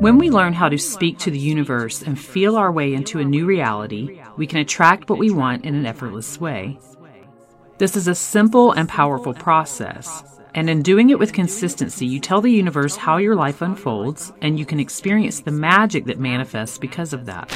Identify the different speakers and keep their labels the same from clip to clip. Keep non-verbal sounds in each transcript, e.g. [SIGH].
Speaker 1: When we learn how to speak to the universe and feel our way into a new reality, we can attract what we want in an effortless way. This is a simple and powerful process. And in doing it with consistency, you tell the universe how your life unfolds, and you can experience the magic that manifests because of that.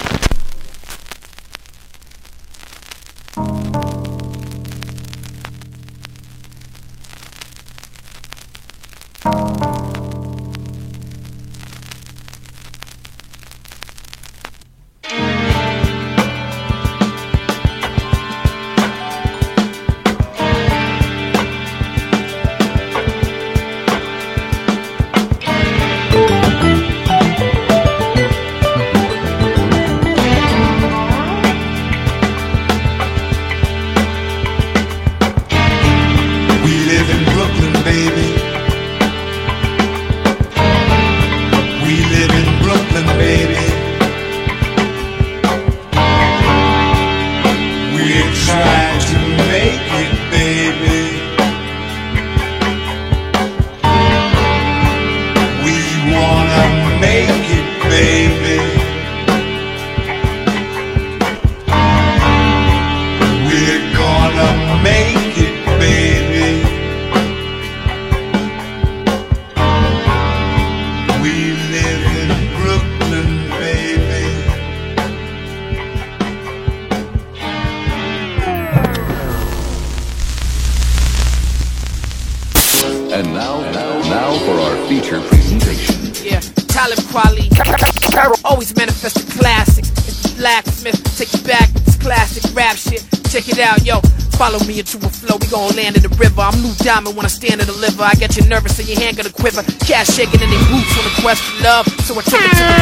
Speaker 2: Me into a flow, we gon' land in the river. I'm new Diamond when I stand in the deliver. I get you nervous and your hand gonna quiver. Cash shaking in their boots on the quest for love, so I took it to the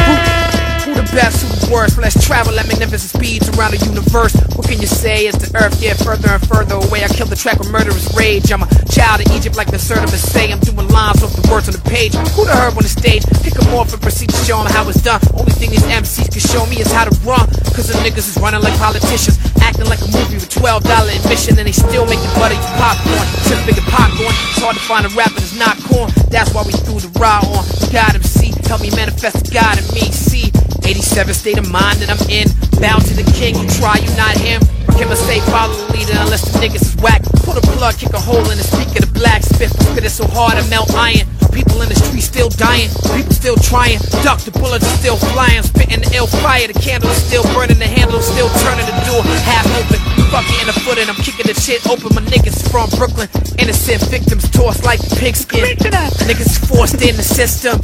Speaker 2: universe. What can you say as the earth get further and further away? I kill the track with murderous rage. I'm a child of Egypt like the Certimus say. I'm doing lines off the words on the page. Who the herb on the stage? Pick them off and proceed to show them how it's done. Only thing these MCs can show me is how to run. Cause the niggas is running like politicians. Acting like a movie with $12 admission. And they still making butter you popcorn. Tip bigger popcorn. It's hard to find a rapper that's not corn. That's why we threw the raw on. God MC, help me manifest God in me. See, 87 state of mind that I'm in. Bound to the king, you try, you not him. Can I say follow the leader unless the niggas is whack? Pull the plug, kick a hole in the speaker, the black spit. Spit it so hard I melt iron. People in the street still dying, people still trying. Duck, the bullets are still flying, spitting the ill fire. The candle is still burning, the handle is still turning. The door half open, fuck it in the foot, and I'm kicking the shit open. My niggas from Brooklyn, innocent victims tossed like pigskin. Niggas forced in the system.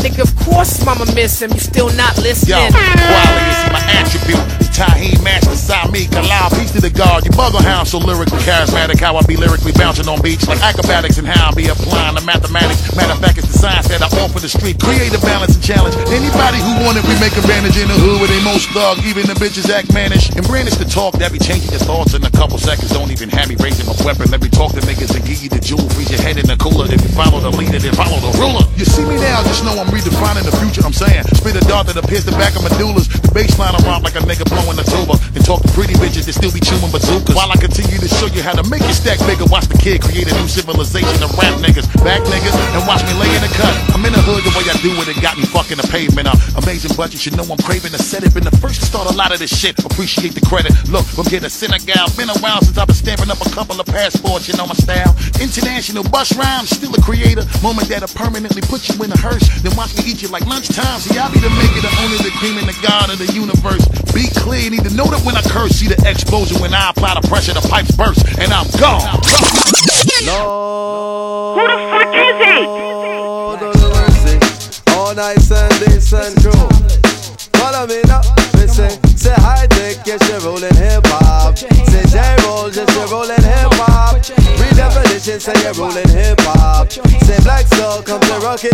Speaker 2: Nigga, of course, mama miss him. You still not listening.
Speaker 3: Yo, quality is my attribute. Taheen match beside me. Kalal, peace to the guard. You bugger hound, so lyrically charismatic. How I be lyrically bouncing on beats like acrobatics and how I be applying the mathematics. Matter of fact, it's the science that I offer the street. Create a balance and challenge. Anybody who want it, we make advantage in the hood where they most thug. Even the bitches act mannish. And brandish the talk that be changing your thoughts in a couple seconds. Don't even have me raising my weapon. Let me talk to niggas and give you the jewel. Freeze your head in the cooler. If you follow the leader, then follow the ruler. You see me now, just know I'm redefining the future. I'm saying, spit a dart that appears the back of medullas. The baseline around like a nigga blowing a tuba. And talk to pretty bitches that still be chewing bazookas. While I continue to show you how to make your stack bigger, watch the kid create a new civilization of rap niggas, back niggas, and watch me lay in the cut. I'm in the hood the way I do it, it got me fucking the pavement up. Amazing, but you know I'm craving to set it. Been the first to start a lot of this shit. Appreciate the credit. Look, from here to Senegal, been around since I've been stamping up a couple of passports. You know my style. International Busta Rhymes, still a creator. Moment that'll permanently put you in a hearse. Then watch me eat you like lunchtime. See, I be the maker, the owner, the cream, and the god of the universe. Be clear, need to know that when I curse, see the explosion when I apply the pressure, the pipes burst, and I'm gone.
Speaker 4: Lord, who the fuck is he? Sundays and crew. Follow me now, listen. Say hi, take yes, you're rolling hip hop. Say J roll, just you're rolling hip hop. Redefinition, say you're rolling hip hop. Say black soul, come to rock it.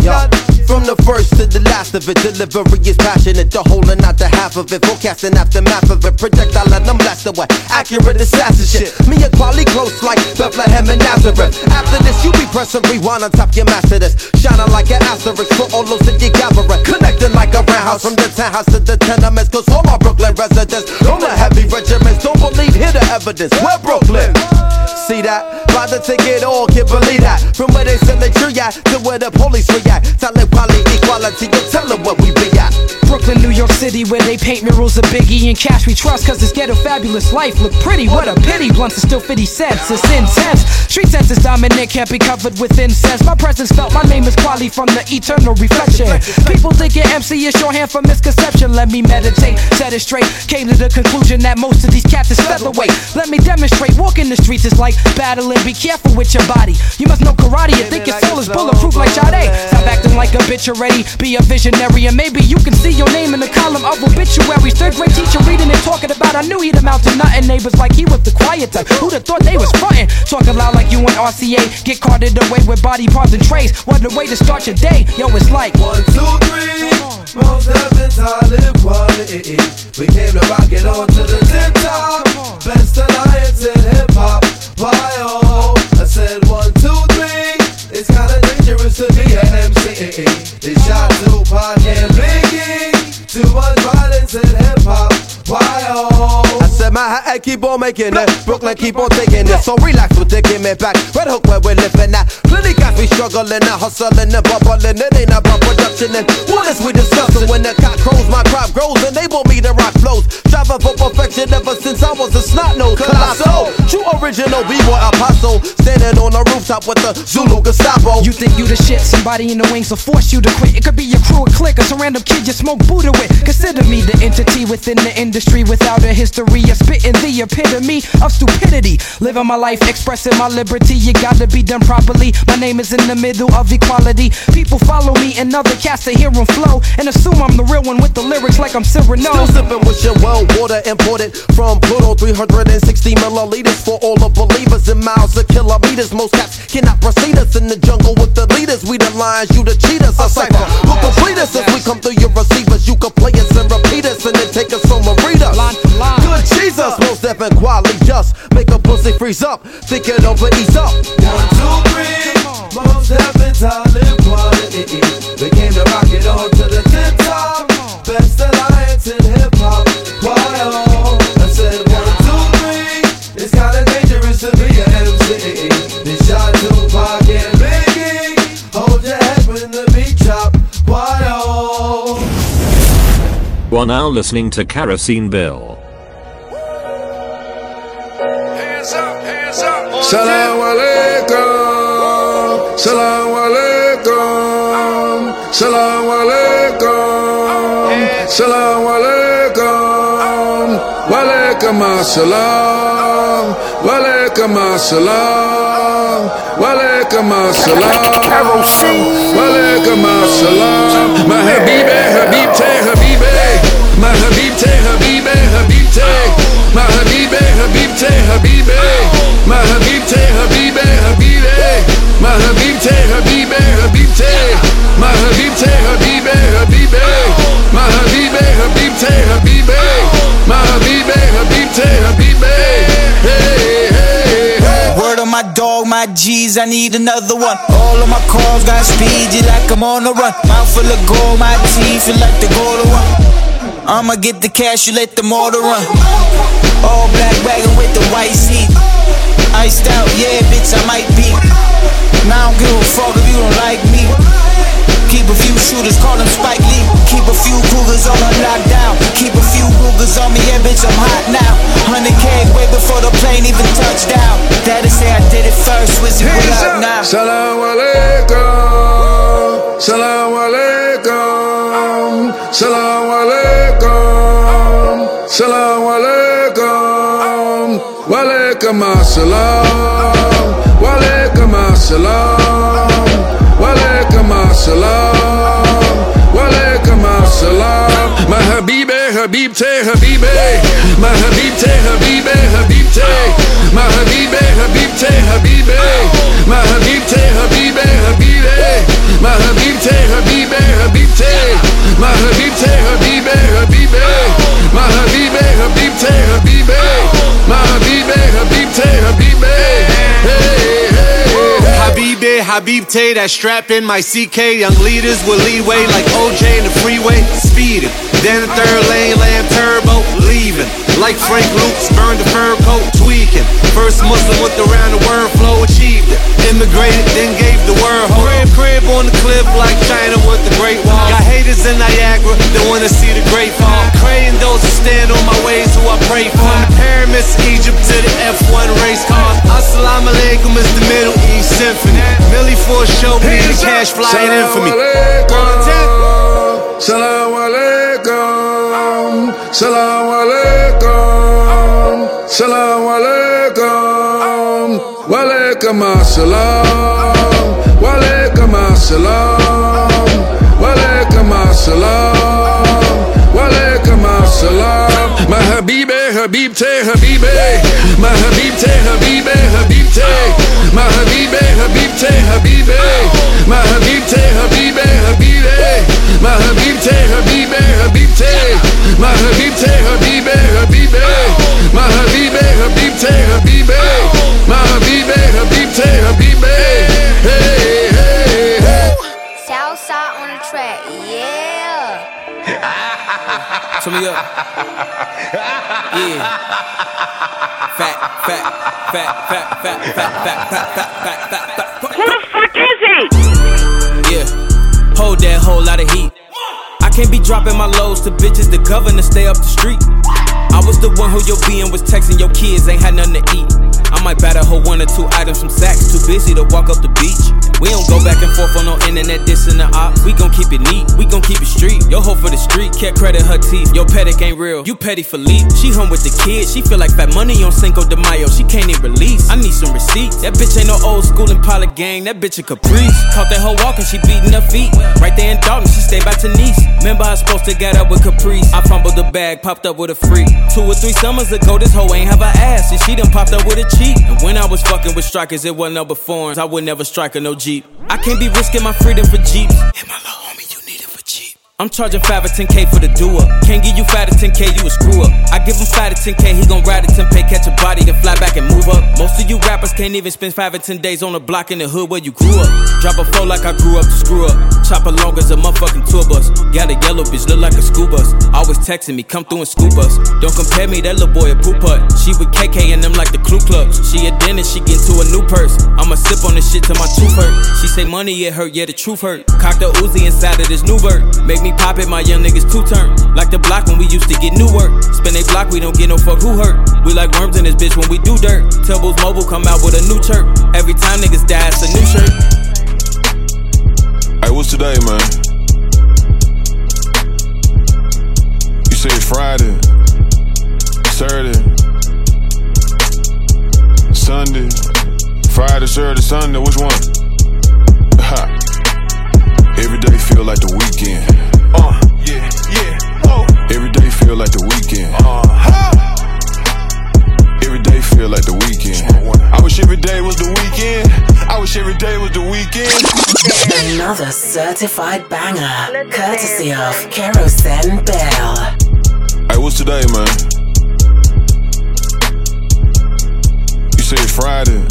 Speaker 4: From the first to the last of it, delivery is passionate. The whole and not the half of it. Forecasting aftermath of it. Projectile and I'm blasted with accurate assassin shit. Me and Kweli close like Bethlehem and Nazareth. After this, you be pressing rewind on top your master this. Shining like an asterisk for all those that you gathering. Connecting like a roundhouse from the townhouse to the tenements. Cause all my Brooklyn residents, all the heavy regiments don't believe, hear the evidence. We're Brooklyn. See that? about to take it all, can't believe that. From where they sell the tree at to where the police react. Tell it quality, equality, you tell them what we be at.
Speaker 5: Brooklyn, New York City, where they paint murals of Biggie and cash we trust, cause this ghetto fabulous life look pretty. What a pity, blunts are still 50 cents, it's intense. Street sense is dominant, can't be covered with incense. My presence felt, my name is Kweli from the eternal reflection. People think your MC is shorthand for misconception. Let me meditate, set it straight. Came to the conclusion that most of these cats is featherweight. Let me demonstrate, walking the streets is like battling. Be careful with your body. You must know karate and think your soul is bulletproof like Sade. Stop acting like a bitch already. Be a visionary, and maybe you can see your name in the column of obituaries. Third grade teacher reading and talking about. I knew he'd amount to nothing. Neighbors like he was the quiet type. Who'd have thought they was frontin'? Talking loud like you and RCA. Get carted away with body parts and trays. What a way to start your day. Yo, it's like
Speaker 4: one, two, three. Most of heavens, I live quality. We came to rock it on to the tip top. Best alliance in hip hop. Oh? I said one, dangerous to be an MC. They shot Tupac and Biggie. Too much violence in hip hop. Why oh? I said my head keep on making it. Brooklyn keep on taking it. So relax with the give me back. Red Hook where we're living at. Plenty guys be struggling and hustling and bubbling. It ain't about production and what is we discussing? When the cock crows, my crop grows and they want me to rock flows. Striving for perfection ever since I was a snot nose. Colossal, true original b-boy apostle. Standing on the rooftop with the Zulu Gestapo.
Speaker 5: You think you the shit, somebody in the wings will force you to quit. It could be your crew, a clique, or some random kid you smoke Buddha with. Consider me the entity within the industry without a history of spitting the epitome of stupidity. Living my life, expressing my liberty. You gotta be done properly. My name is in the middle of equality. People follow me and other cats to hear them flow and assume I'm the real one with the lyrics like I'm Cyrano.
Speaker 4: Still sipping with your well water imported from Pluto, 360 milliliters for all the believers in miles of kilometers. Most cats cannot proceed us in the jungle with the leaders. We the lions, you the cheaters. A cipher who complete us as we come through your receivers. You can play us and repeat us and then take us home and read. Good Jesus, Mos Def and Kweli just make a pussy freeze up. Think it over, ease up. One, two, three. Mos Def and Talib Kweli. We came to rock it on to the
Speaker 6: are now listening to Kerosene Bill.
Speaker 7: Salam alaikum, salam alaikum, salam alaikum, salam alaikum, walaikum assalam, walaikum assalam, walaikum assalam, walaikum assalam, my habibi, eh, habibte, habibi, eh. My habibte, habibi, habibte, my habibi, habibte, habibi. Eh. My Habibte, Habibe, Habibe eh. My Habibte, Habibe, Habibte My Habibte, Habibe, Habibe eh. My Habibe, Habibte, Habibe My Habibe, Habibte, Habibe Hey, hey, hey
Speaker 8: Word on my dog, my G's, I need another one. All of my calls got speed, you like I'm on the run. Mouth full of gold, my teeth feel like the gold one. I'ma get the cash, you let the motor run. All black wagon with the white seat. Iced out, yeah, bitch, I might be. Now I don't give a fuck if you don't like me. Keep a few shooters, call them Spike Lee. Keep a few cougars on a lockdown. Keep a few Rugers on me, yeah, bitch, I'm hot now. 100K way before the plane even touched down. Daddy say I did it first, Wizzy, what up now?
Speaker 7: Salam alaikum, salam alaikum, salam alaikum, salam alaikum, walaikum assalam, walaikum assalam, walaikum assalam, walaikum assalam. My habibi, habibte, habibi, my habibte, habibi, habibte, my habibi, habibte, habibi, my habibte, habibi, habibi, my habibte, habibi, habibte, my habibte, habibi, habibi, my habibi, habibte, habibi, my habibi, habibte, habibi. Hey, hey, hey.
Speaker 9: Habibi, Habibte, that strap in my CK. Young leaders with leeway like OJ in the freeway. Speeding, Then the third lane, lamb turbo, leaving. Like Frank Lucas, burned the fur coat, tweaking. First Muslim with around the word flow, achieved it. Immigrated, then gave the word home. Crib, crib on the cliff like China with the Great Wall. Got haters in Niagara that wanna see the great fall. Praying those who stand on my ways who I pray for. From the pyramids, Egypt to the F1 race cars. Assalamu alaikum is the Middle East Symphony. Millie for a show, me the cash flying infamy.
Speaker 7: Salam alaikum. Salam alaikum. Salam alaikum. Walaikum assalam. Walaikum assalam. Walaikum assalam. Walaikum assalam. My Habibe, Habib te Habibe. My Habib te Habibe, Habib te. My Habibe, Habib te Habibe. My Habib te Habibe, Habibe. Eh. My habibte, habibe, habibte My habibte, habibe, habibe My habibe, habibte, habibe My habibe, habibte, habibe Hey, hey, hey
Speaker 10: Southside on the track, yeah
Speaker 9: Turn me up. Yeah. Fat, fat, fat, fat, fat, fat, fat, fat, fat, fat, fat, fat.
Speaker 11: Who the fuck is he?
Speaker 9: Yeah. Hold that whole lot of heat. Can't be dropping my loads to bitches. The governor stay up the street. I was the one who your being was texting your kids ain't had nothing to eat. I might batter her one or two items from sacks. Too busy to walk up the beach. We don't go back and forth on no internet dissing the op. We gon' keep it neat. We gon' keep it street. Yo hoe for the street. Can't credit her teeth. Yo pedic ain't real. You petty for leap. She home with the kids. She feel like fat money on Cinco de Mayo. She can't even release. I need some receipts. That bitch ain't no old school Impala gang. That bitch a caprice. Caught that hoe walking. She beating her feet. Right there in Dalton. She stay by Denise. Remember I supposed to get up with Caprice. I fumbled the bag. Popped up with a freak. Two or three summers ago, this hoe ain't have a ass. And she done popped up with a cheat. And when I was fucking with strikers, it wasn't number fours. I would never strike a no Jeep. I can't be risking my freedom for Jeeps. Hit my little I'm charging 5 or 10k for the do up. Can't give you 5 to 10k, you a screw up. I give him 5 to 10k, he gon' ride a 10k, catch a body, then fly back and move up. Most of you rappers can't even spend 5 or 10 days on a block in the hood where you grew up. Drop a flow like I grew up to screw up. Chopper long as a motherfucking tour bus. Got a yellow bitch, look like a school bus. Always texting me, come through and scoop us. Don't compare me, that little boy a poop hut. She with KK and them like the Clue Clubs. She a dentist, she get to a new purse. I'ma sip on this shit till my tooth hurt. She say money it hurt, yeah the truth hurt. Cock the Uzi inside of this new bird. Make me pop it, my young niggas two turn. Like the block when we used to get new work. Spin a block, we don't get no fuck who hurt. We like worms in this bitch when we do dirt. Turbos Mobile come out with a new chirp. Every time niggas die, it's a new shirt.
Speaker 12: Hey, what's today, man? You say it's Friday, Saturday, Sunday, Friday, Saturday, Sunday. Which one? [LAUGHS] Every day feel like the weekend.
Speaker 9: Uh, yeah, yeah, oh.
Speaker 12: Every day feel like the weekend.
Speaker 9: Uh, ha.
Speaker 12: Every day feel like the weekend. I wish every day was the weekend. I wish every day was the weekend.
Speaker 13: Another certified banger, courtesy of Kerosene Bell.
Speaker 12: Hey, what's today, man? You say it's Friday,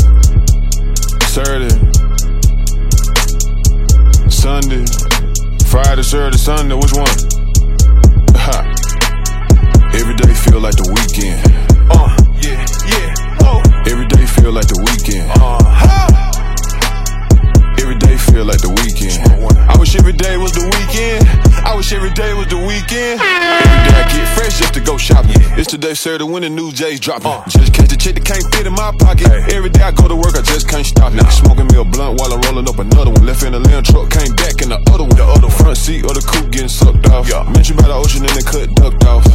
Speaker 12: Saturday, Sunday, Friday, Saturday, Sunday. Which one? Ha. Every day feel like the weekend.
Speaker 9: Uh, yeah, yeah, oh.
Speaker 12: Every day feel like the weekend.
Speaker 9: Uh, ha.
Speaker 12: Feel like the weekend. I wish every day was the weekend. I wish every day was the weekend. Every day I get fresh just to go shopping. It's today, Saturday, when the new J's dropping. Just catch the chick that can't fit in my pocket. Every day I go to work, I just can't stop it. Smoking me a blunt while I'm rolling up another one. Left in the lamb truck, came back in the other one. The other front seat of the coupe getting sucked off. Yeah. Mentioned by the ocean and then cut ducked off.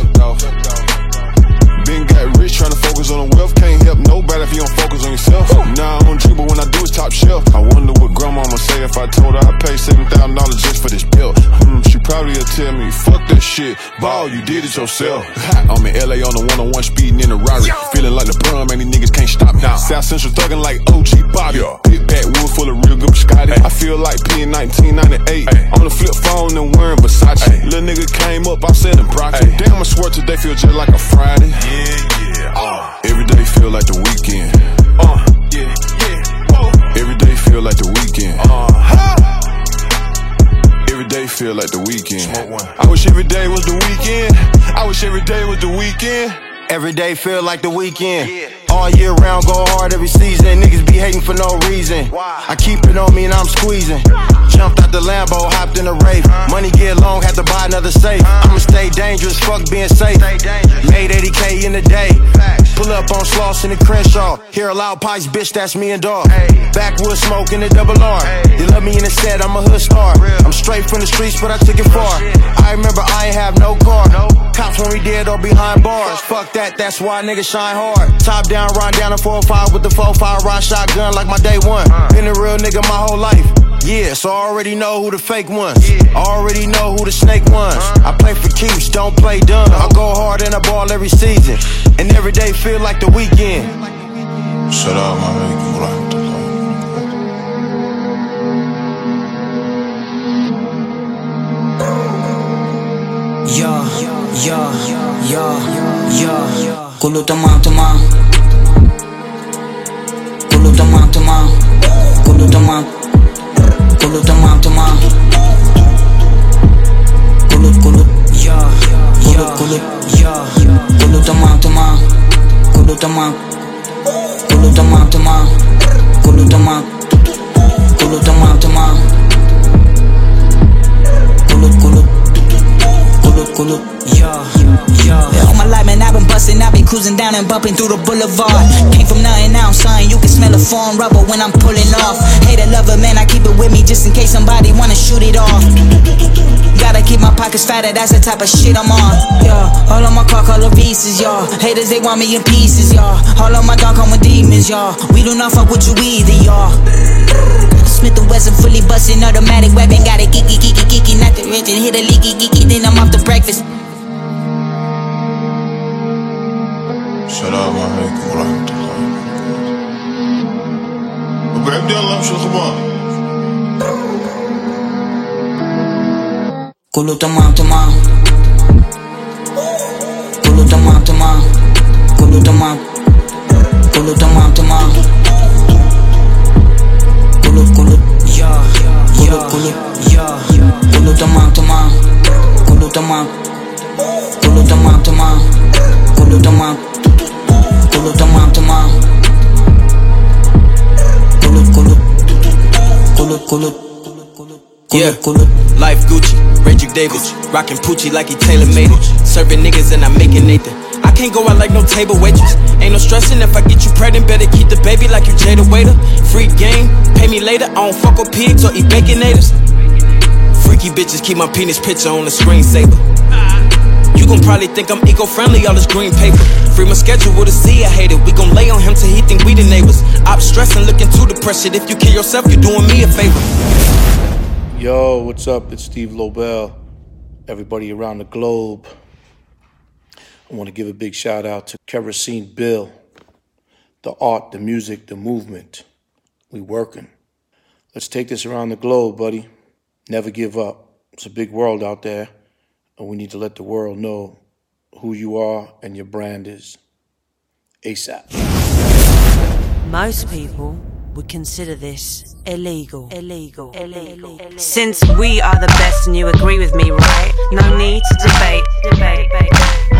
Speaker 12: Been got rich trying to focus on the wealth. Can't help nobody if you don't focus on yourself. Nah, I don't drink, but when I do, it's top shelf. I wonder what grandmama say if I told her I paid seven thousand dollars just for this belt. Hmm, she probably will tell me, fuck that shit. Ball, you did it yourself. [LAUGHS] I'm in LA on the one on one speeding in a Rari. Feeling like the prom, man, these niggas can't stop me. South Central thugging like OG Bobby. Big backwood full of real good Scotty. I feel like P in 1998. On the flip phone and wearing Versace. Little nigga came up, I said in Broxy. Damn, I swear today feel just like a Friday.
Speaker 9: Yeah, yeah, uh.
Speaker 12: Every day feel like the weekend.
Speaker 9: Uh, yeah, yeah, oh.
Speaker 12: Every day feel like the weekend.
Speaker 9: Uh, ha.
Speaker 12: Every day day feel like the weekend. I wish every day was the weekend. I wish every day was the weekend.
Speaker 14: Every day feel like the weekend. All year round, go hard every season. Niggas be hating for no reason. I keep it on me and I'm squeezing. Jumped out the Lambo, hopped in a rave. Money get long, had to buy another safe. I'ma stay dangerous, fuck being safe. Made 80k in a day. Pull up on Sloss in the Crenshaw. Hear a loud pipes, bitch, that's me and dog. Backwood smoke in the double R. They love me in the set, I'm a hood star. I'm straight from the streets, but I took it far. I remember I ain't have no car. Cops when we dead or behind bars. Fuck that, that's why niggas shine hard. Top down, run down a 4-5 with the 4-5 ride shotgun like my day one. Been a real nigga my whole life. Yeah, so I already know who the fake ones. I already know who the snake ones. I play for keeps, don't play dumb. I go hard and I ball every season. And every day feel like the weekend.
Speaker 12: Salam alaikum wa rahmatullah.
Speaker 15: Yeah, yeah, yeah, yeah. Kulu tamam tamam. Kulu tamam tamam. Kulu tamam. Kulu tamam tamam. Kulu kulu. Yeah, kulu kulu. Yeah, kulu tamam tamam. Kulu tamam. Kulu tamam tamam. Kulu tamam. Kulu tamam tamam. Kulu kulu. Kulu kulu. Yeah, yeah. Man, I've been busting. I've been cruising down and bumping through the boulevard. Came from nothing, now I'm something. You can smell a foreign rubber when I'm pulling off. Hate a lover, man, I keep it with me just in case somebody wanna shoot it off. Gotta keep my pockets fatter, that's the type of shit I'm on. Yeah, all on my car color pieces, y'all. Haters, they want me in pieces, y'all. All on my dog come with demons, y'all. We do not fuck with you either, y'all. Smith and Wesson fully busting automatic weapon. Got it geeky, geeky, geeky, not the rich hit a leaky, geeky. Then I'm off to breakfast.
Speaker 12: Salam alaikum wa rahmatullah. أبو عبد الله شو الأخبار؟
Speaker 15: Kulu tamam tamam. Kulu tamam tamam. Kulu tamam. Kulu tamam tamam. Kulu kulu. Yeah, kulu kulu. Yeah, kulu tamam tamam. Kulu tamam. Kulu tamam tamam. Kulu tamam.
Speaker 9: Yeah, life Gucci, Rachel Davis, rockin' Poochie like he tailor made it. Serving niggas and I'm making Nathan. I can't go out like no table waitress. Ain't no stressing if I get you pregnant, better keep the baby like you Jada Waiter. Free game, pay me later. I don't fuck with pigs or eat baconators. Freaky bitches keep my penis picture on the screensaver. You gon' probably think I'm eco-friendly, all this green paper. Free my schedule with a C, I hate it. We gon' lay on him till he think we the neighbors. Op stressing, looking too depressed. If you kill yourself, you're doing me a favor.
Speaker 16: Yo, what's up? It's Steve Lobel. Everybody around the globe. I want to give a big shout out to Kerosene Bill. The art, the music, the movement. We working. Let's take this around the globe, buddy. Never give up. It's a big world out there, and we need to let the world know who you are and your brand is. ASAP.
Speaker 17: Most people would consider this illegal. Illegal. Illegal. Since we are the best and you agree with me, right? No need to debate. Debate.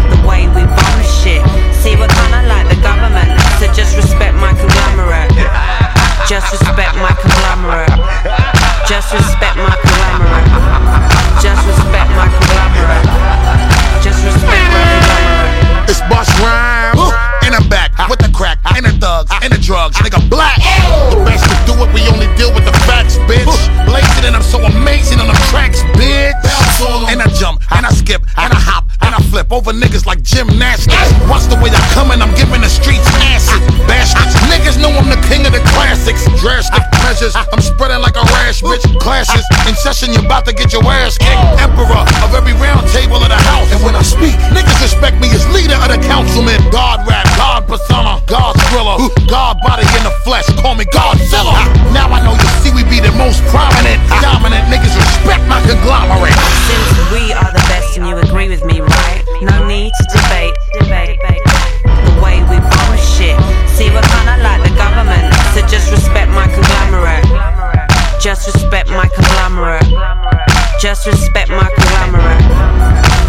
Speaker 17: The way we bomb shit. See, we're kinda like the government. So just respect my conglomerate. Just respect my conglomerate. Just respect my conglomerate. Just respect my conglomerate. Just respect my conglomerate.
Speaker 3: It's Busta Rhymes. And I'm back with the crack and the thugs and the drugs. Nigga black. The best to do it, we only deal with the facts, bitch. Blazing and I'm so amazing on the tracks, bitch. And I jump and I skip and I hop and I flip over niggas like gymnastics. Watch the way I come and I'm giving the streets acid. Bastards, niggas know I'm the king of the classics. Drastic measures, I'm spreading like a rash, bitch. Clashes in session, you're about to get your ass kicked. Emperor of every round table of the house. And when I speak, niggas respect me as leader of the councilman. God rap, God persona, God thriller, God body in the flesh. Call me Godzilla. Now I know you see we be the most prominent, dominant niggas. Respect my conglomerate.
Speaker 17: Since we are the best and you agree with me, right? No need to debate. Debate. The way we bomb shit. See, we're kinda like the government. So just respect my conglomerate. Just respect my conglomerate. Just respect my conglomerate.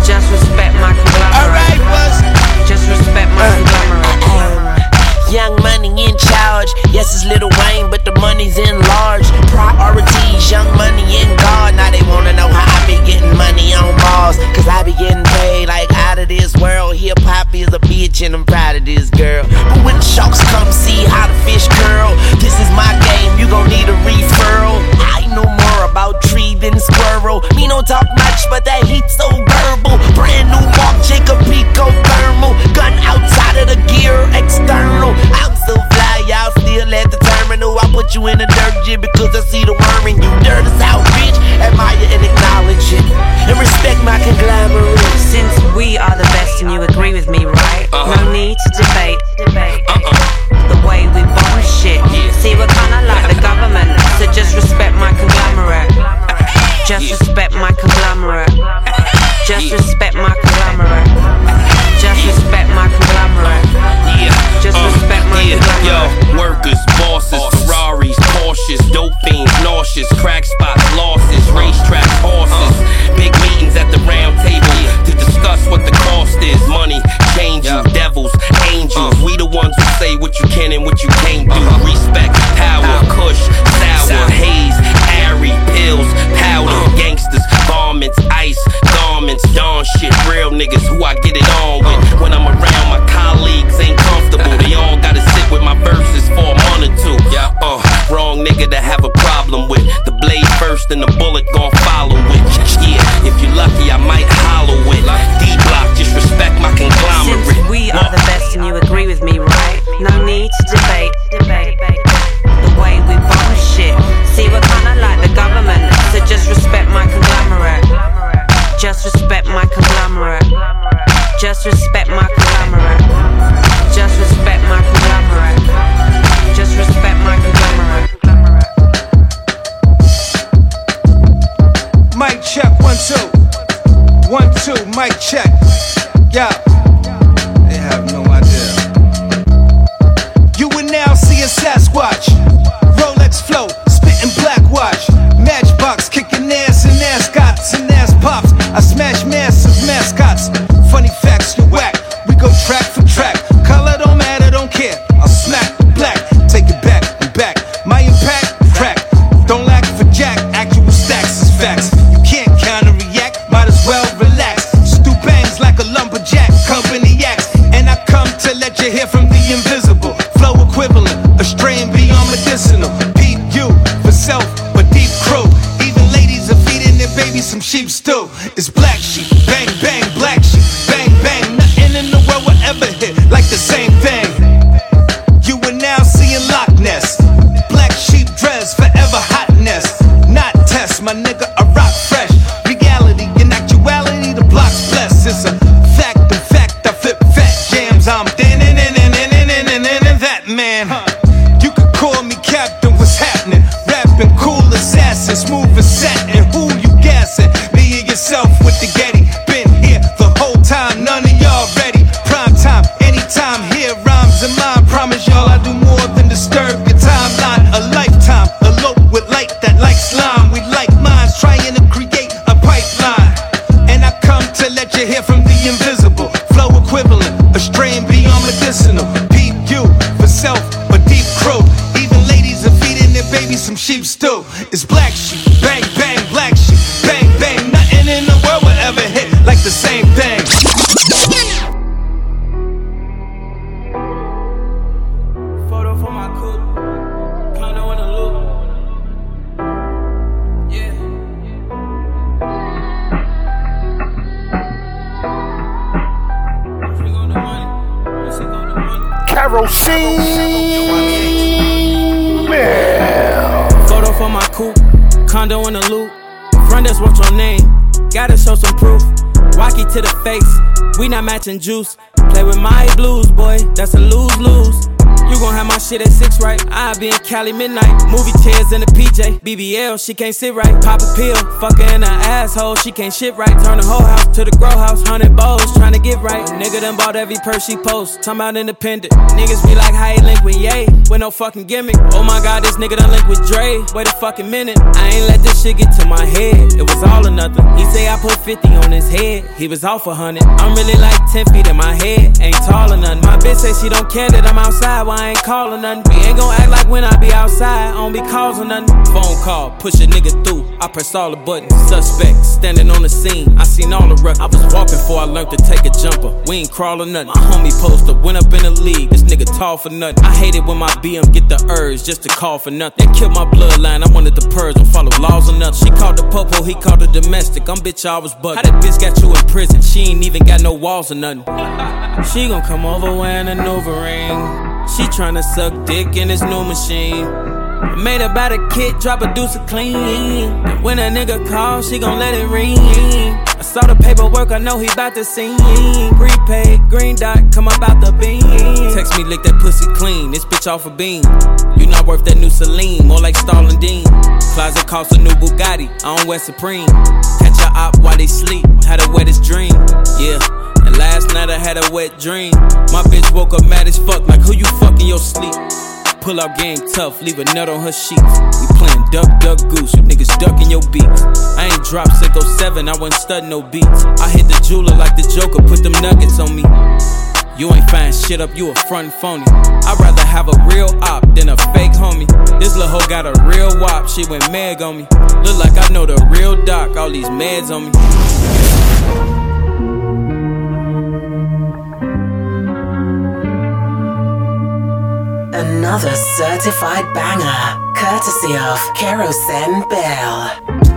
Speaker 17: Just respect my conglomerate.
Speaker 18: Alright, was.
Speaker 17: Just respect my conglomerate.
Speaker 18: Young money in charge. Yes, it's Lil Wayne, but the money's in large. Priorities, young money in God. Now they wanna know how I be getting money on balls. Cause I be getting paid like out of this world. Hip hop is a bitch and I'm proud of this girl. But when the sharks come see how the fish curl, this is my game, you gon' need a referral. I know more about tree than squirrel. Me don't talk much, but that heat so verbal. The gear, external. I'm so fly, y'all still at the terminal. I put you in the dirt jib because I see the worm in you. Dirt is out, bitch. Admire and acknowledge it. And respect my conglomerate.
Speaker 17: Since we are the best and you agree with me, right? No uh-huh. need to debate. Debate. Uh-uh. The way we bomb shit. See, we're kinda like the government, so just respect my conglomerate. Just respect my conglomerate. Just respect my conglomerate.
Speaker 19: Yeah, yo, workers, bosses, Ferraris, Porsches, dope fiends, nauseous, crack spots, losses, racetracks, horses. Big meetings at the round table to discuss what the cost is. Money, change you, devils, angels. We the ones who say what you can and what you can't do. Respect, power, kush, sour, haze, airy, pills, powder, gangsters, garments, ice, garments, dawn shit. Real niggas who I get it first and the bullet gon' follow it. Yeah, if you're lucky, I might hollow it. D block, just respect my conglomerate.
Speaker 17: Since we are the best and you agree with me, right? No need to debate. Debate. The way we bomb shit. See, we're kinda like the government, so just respect my conglomerate. Just respect my conglomerate. Just respect my conglomerate.
Speaker 20: A Sasquatch.
Speaker 9: Matching juice. Play with my blues, boy. That's a lose lose. Shit at six, right? I'll be in Cali midnight. Movie chairs in the PJ. BBL, she can't sit right. Pop a pill, fuck her in her asshole. She can't shit right. Turn the whole house to the grow house. Hundred bows, tryna get right. Nigga done bought every purse she post. Talking about independent. Niggas be like, how you link with Ye? With no fucking gimmick. Oh my god, this nigga done link with Dre. Wait a fucking minute. I ain't let this shit get to my head. It was all or nothing. nothing. He say I put 50 on his head, he was off a hundred. I'm really like 10 feet in my head, ain't tall or nothing. My bitch say she don't care that I'm outside, why I ain't calling nothing. We ain't gon' act like when I be outside, I don't be causing nothing. Phone call, push a nigga through, I press all the buttons. Suspect, standing on the scene, I seen all the records. I was walking before I learned to take a jumper, we ain't crawling nothing. My homie poster went up in the league, this nigga tall for nothing. I hate it when my BM get the urge just to call for nothing. They killed my bloodline, I wanted the purge, don't follow laws or nothing. She called the popo, he called the domestic. I'm bitch, I was bugging. How that bitch got you in prison? She ain't even got no walls or nothing. She gon' come over wearing a Nova ring. She tryna suck dick in this new machine. Made about a kit, drop a deuce of clean. When a nigga call, she gon' let it ring. I saw the paperwork, I know he bout to sing. Prepaid, green dot, come about the beam. Text me, lick that pussy clean. This bitch off a beam. You not worth that new Celine, more like Stalin Dean. Closet cost a new Bugatti, I don't wear Supreme. Op while they sleep, had a wettest dream. Yeah. And last night I had a wet dream. My bitch woke up mad as fuck, like who you fucking your sleep? Pull out game tough, leave a nut on her sheets. We playing duck, duck, goose, you niggas ducking your beats. I ain't dropped Seiko 7, I wasn't studying no beats. I hit the jeweler like the Joker, put them nuggets on me. You ain't find shit up, you a front phony. I'd rather have a real op than a fake homie. This little hoe got a real wop, she went mag on me. Look like I know the real doc, all these meds on me.
Speaker 21: Another certified banger, courtesy of Kerosene Bell.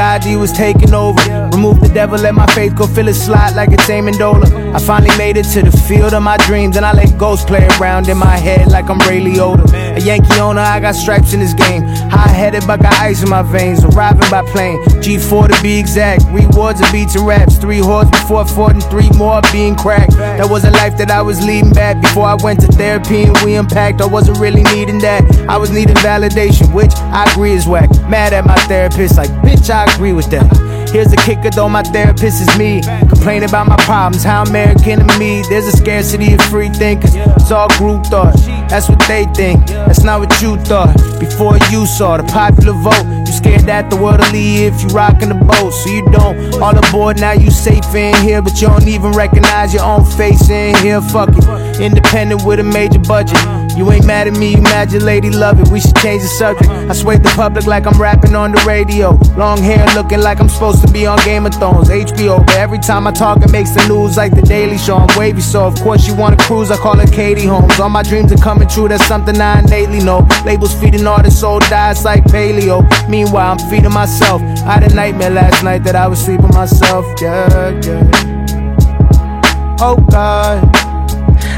Speaker 13: Anxiety was taking over. Remove the devil, let my faith go fill it slide like it's Amendola. I finally made it to the field of my dreams, and I let ghosts play around in my head like I'm Ray Liotta. Yankee owner, I got stripes in this game. High headed, but got ice in my veins. Arriving by plane, G4 to be exact. Rewards of beats and raps. Three whores before fought, and three more being cracked. That was a life that I was leading back before I went to therapy and we unpacked. I wasn't really needing that. I was needing validation, which I agree is whack. Mad at my therapist, like, bitch, I agree with that. Here's the kicker though, my therapist is me. Complain about my problems, how American to me. There's a scarcity of free thinkers. It's all group thought. That's what they think. That's not what you thought. Before you saw the popular vote, you scared that the world will leave if you rockin' the boat. So you don't. All aboard now, you safe in here, but you don't even recognize your own face in here. Fuck it. Independent with a major budget. You ain't mad at me, you mad your lady love it. We should change the subject. I swayed the public like I'm rapping on the radio. Long hair looking like I'm supposed to be on Game of Thrones. HBO, but every time I talk, it makes the news like the Daily Show. I'm wavy, so of course you wanna cruise. I call it Katie Holmes. All my dreams are coming true, that's something I innately know. Labels feeding artists, soul dies like paleo. Meanwhile, I'm feeding myself. I had a nightmare last night that I was sleeping myself. Yeah, yeah. Oh God.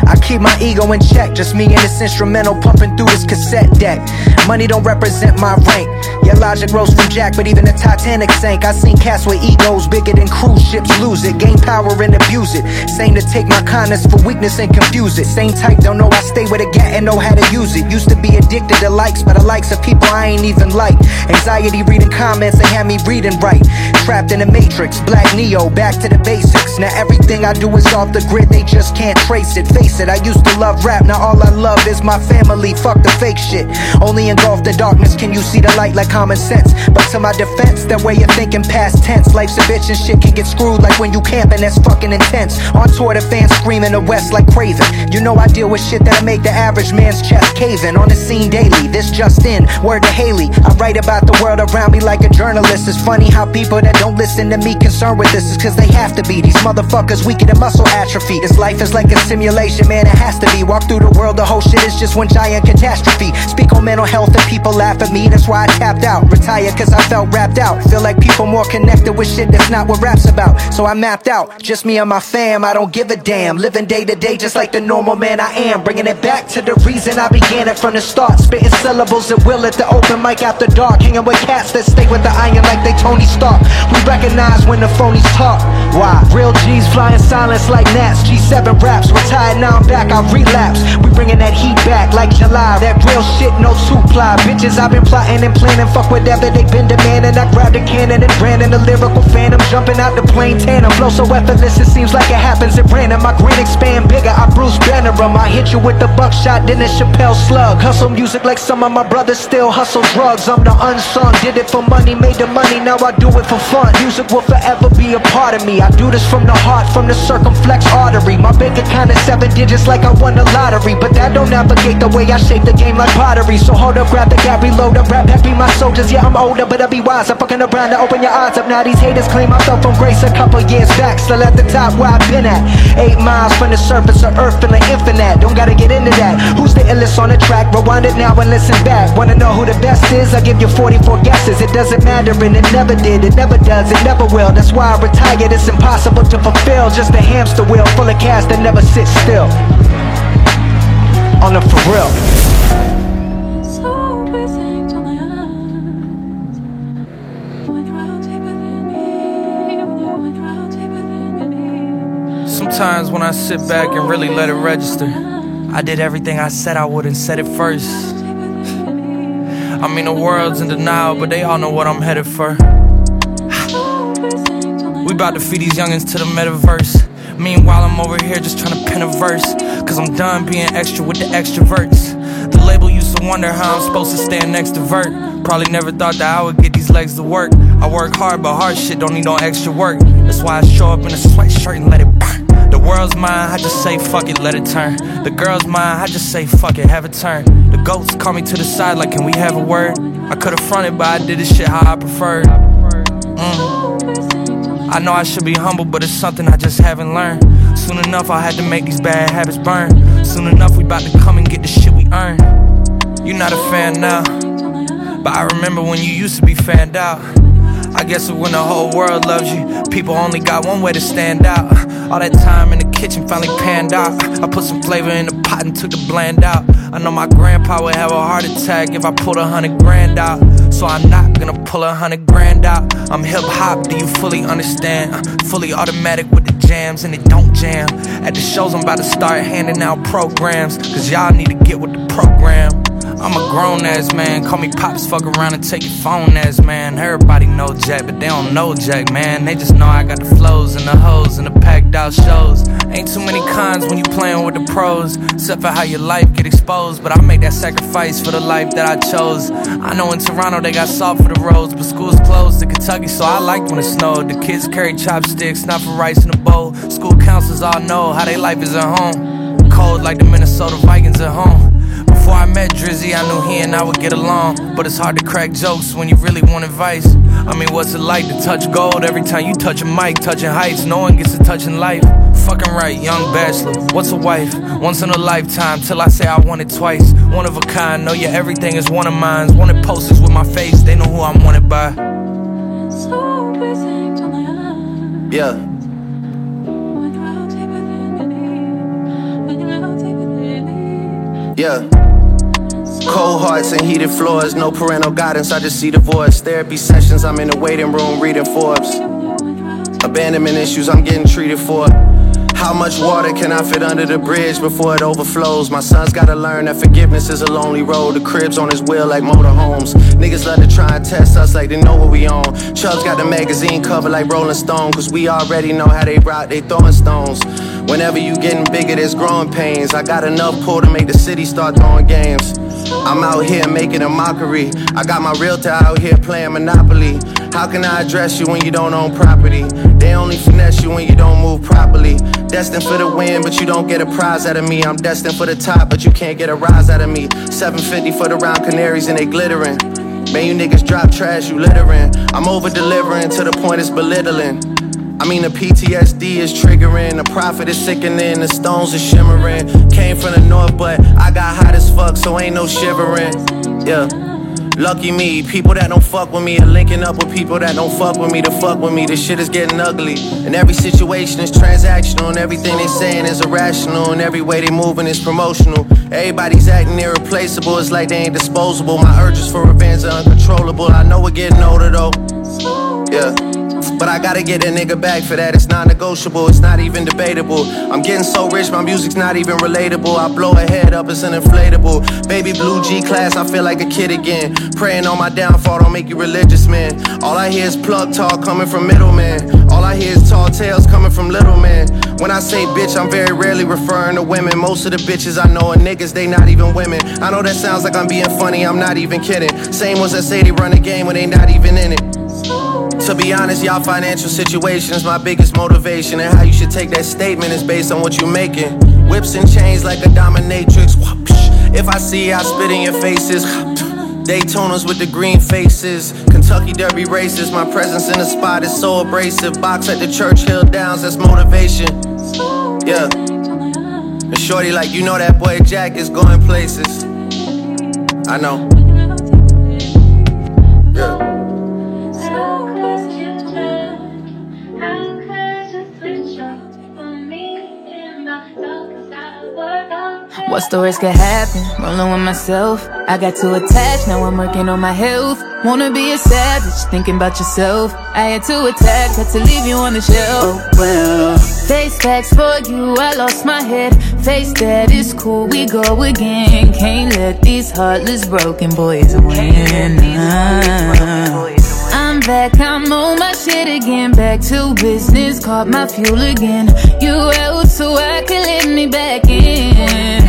Speaker 22: I keep my ego in check, just me and this instrumental pumping through this cassette deck. Money don't represent my rank. Yeah, logic rose from Jack, but even the Titanic sank. I seen cats with egos bigger than cruise ships lose it. Gain power and abuse it. Same to take my kindness for weakness and confuse it. Same type, don't know I stay with a gat and know how to use it. Used to be addicted to likes, but the likes of people I ain't even like. Anxiety reading comments, they had me reading right. Trapped in the matrix, black Neo, back to the basics. Now everything I do is off the grid, they just can't trace it. Face it, I used to love rap, now all I love is my family. Fuck the fake shit. Only engulfed in darkness can you see the light like common sense. But to my defense, that way you're thinking past tense. Life's a bitch and shit can get screwed like when you camping, that's fucking intense. On tour, the fans screaming the West like craven. You know I deal with shit that'll make the average man's chest caving. On the scene daily, this just in. Word to Haley, I write about the world around me like a journalist. It's funny how people that don't listen to me concerned with this is cause they have to be. These motherfuckers weaker than muscle atrophy. This life is like a simulation, man, it has to be. Walk through the world, the whole shit is just one giant catastrophe. Speak on mental health and people laugh at me, that's why I tapped out. Retired cause I felt wrapped out. Feel like people more connected with shit that's not what rap's about. So I mapped out, just me and my fam, I don't give a damn. Living day to day just like the normal man I am. Bringing it back to the reason I began it from the start. Spitting syllables at will at the open mic after dark. Hanging with cats that stay with the iron like they Tony Stark. We recognize when the phonies talk. Why? Real G's flying silence like gnats. G7 raps, retired now I'm back, I relapse. We bringing that heat back like July. That real shit, no two ply. Bitches, I've been plotting and planning. Fuck whatever they been demanding. I grabbed a cannon and ran in the lyrical phantom. Jumping out the plane tandem. Flow so effortless, it seems like it happens at random. My green expand bigger, I Bruce Banner 'em. I hit you with the buckshot, then the Chappelle slug. Hustle music like some of my brothers still hustle drugs. I'm the unsung, did it for money, made the money, now I do it for fun. Music will forever be a part of me. I do this from the heart, from the circumflex artery. My bank account is seven digits like I won the lottery. But that don't navigate the way I shape the game like pottery. So hold up, grab the gap, reload up, rap, happy my soldiers. Yeah, I'm older, but I be wise. I'm fucking around to open your eyes up. Now these haters claim I fell from grace a couple years back. Still at the top where I've been at. Eight miles from the surface of earth, feeling infinite. Don't gotta get into that. Who's the illest on the track? Rewind it now and listen back. Wanna know who the best is? I give you 44 guesses. It doesn't matter, and it never did. It never does, it never will. That's why I retired. It's impossible to fulfill. Just a hamster wheel full of cash that never sits still. On the for real.
Speaker 23: Sometimes when I sit back and really let it register, I did everything I said I would and said it first. I mean, the world's in denial, but they all know what I'm headed for. About to feed these youngins to the metaverse. Meanwhile, I'm over here just trying to pen a verse. Cause I'm done being extra with the extroverts. The label used to wonder how I'm supposed to stand next to Vert. Probably never thought that I would get these legs to work. I work hard, but hard shit don't need no extra work. That's why I show up in a sweatshirt and let it burn. The world's mine, I just say fuck it, let it turn. The girl's mine, I just say fuck it, have it turn. The goats call me to the side like, can we have a word? I could've fronted, but I did this shit how I preferred. Mm. I know I should be humble, but it's something I just haven't learned. Soon enough, I had to make these bad habits burn. Soon enough, we about to come and get the shit we earn. You're not a fan now, but I remember when you used to be fanned out. I guess when the whole world loves you, people only got one way to stand out. All that time in the kitchen finally panned out. I put some flavor in the pot and took the bland out. I know my grandpa would have a heart attack if I pulled a hundred grand out. So I'm not gonna pull a hundred grand out. I'm hip hop, do you fully understand? Uh, fully automatic with the jams and it don't jam. At the shows, I'm about to start handing out programs. Cause y'all need to get with the program. I'm a grown ass man, call me pops, fuck around and take your phone ass man. Everybody know Jack, but they don't know Jack, man. They just know I got the flows and the hoes and the packed out shows. Ain't too many cons when you playing with the pros, except for how your life get exposed. But I make that sacrifice for the life that I chose. I know in Toronto they got salt for the roads, but school's closed in Kentucky, so I like when it snowed. The kids carry chopsticks, not for rice in a bowl. School counselors all know how they life is at home. Cold like the Minnesota Vikings at home. Before I met Drizzy, I knew he and I would get along. But it's hard to crack jokes when you really want advice. I mean, what's it like to touch gold every time you touch a mic? Touching heights, no one gets to touch in life. Fucking right, young bachelor. What's a wife? Once in a lifetime, till I say I want it twice. One of a kind, know your everything is one of mine. Wanted posters with my face, they know who I'm wanted by.
Speaker 11: Yeah. Yeah. Cold hearts and heated floors, no parental guidance, I just see divorce. Therapy sessions, I'm in the waiting room reading Forbes. Abandonment issues, I'm getting treated for. How much water can I fit under the bridge before it overflows? My son's gotta learn that forgiveness is a lonely road. The crib's on his wheel like motorhomes. Niggas love to try and test us like they know what we on. Chubbs got the magazine cover like Rolling Stone, cause we already know how they rock, they throwing stones. Whenever you getting bigger, there's growing pains. I got enough pull to make the city start throwing games. I'm out here making a mockery. I got my realtor out here playing Monopoly. How can I address you when you don't own property? They only finesse you when you don't move properly. Destined for the win, but you don't get a prize out of me. I'm destined for the top, but you can't get a rise out of me. 750 for the round canaries and they glittering. Man, you niggas drop trash, you littering. I'm over delivering to the point it's belittling. I mean, the PTSD is triggering, the profit is sickening, the stones are shimmering. Came from the north, but I got hot as fuck, so ain't no shivering. Yeah. Lucky me, people that don't fuck with me are linking up with people that don't fuck with me to fuck with me. This shit is getting ugly. And every situation is transactional, and everything they saying is irrational, and every way they moving is promotional. Everybody's acting irreplaceable, it's like they ain't disposable. My urges for revenge are uncontrollable. I know we're getting older though. Yeah. But I gotta get a nigga back for that. It's non negotiable, it's not even debatable. I'm getting so rich, my music's not even relatable. I blow a head up, it's an inflatable. Baby blue G class, I feel like a kid again. Praying on my downfall, don't make you religious, man. All I hear is plug talk coming from middlemen. All I hear is tall tales coming from little men. When I say bitch, I'm very rarely referring to women. Most of the bitches I know are niggas, they not even women. I know that sounds like I'm being funny, I'm not even kidding. Same ones that say they run the game when they not even in it. To be honest, y'all financial situation is my biggest motivation. And how you should take that statement is based on what you making. Whips and chains like a dominatrix. If I see I spit in your faces. [LAUGHS] Daytonas with the green faces. Kentucky Derby races. My presence in the spot is so abrasive. Box at the Churchill Downs, that's motivation. Yeah. And shorty, like, you know that boy Jack is going places. I know.
Speaker 24: What's the worst could happen? Rolling with myself. I got too attached, now I'm working on my health. Wanna be a savage, thinking about yourself. I had to attack, had to leave you on the shelf. Oh well. Face facts for you, I lost my head. Face that is cool, we go again. Can't let these heartless broken boys win. I'm back, I'm on my shit again. Back to business, caught my fuel again. You out so I can let me back in.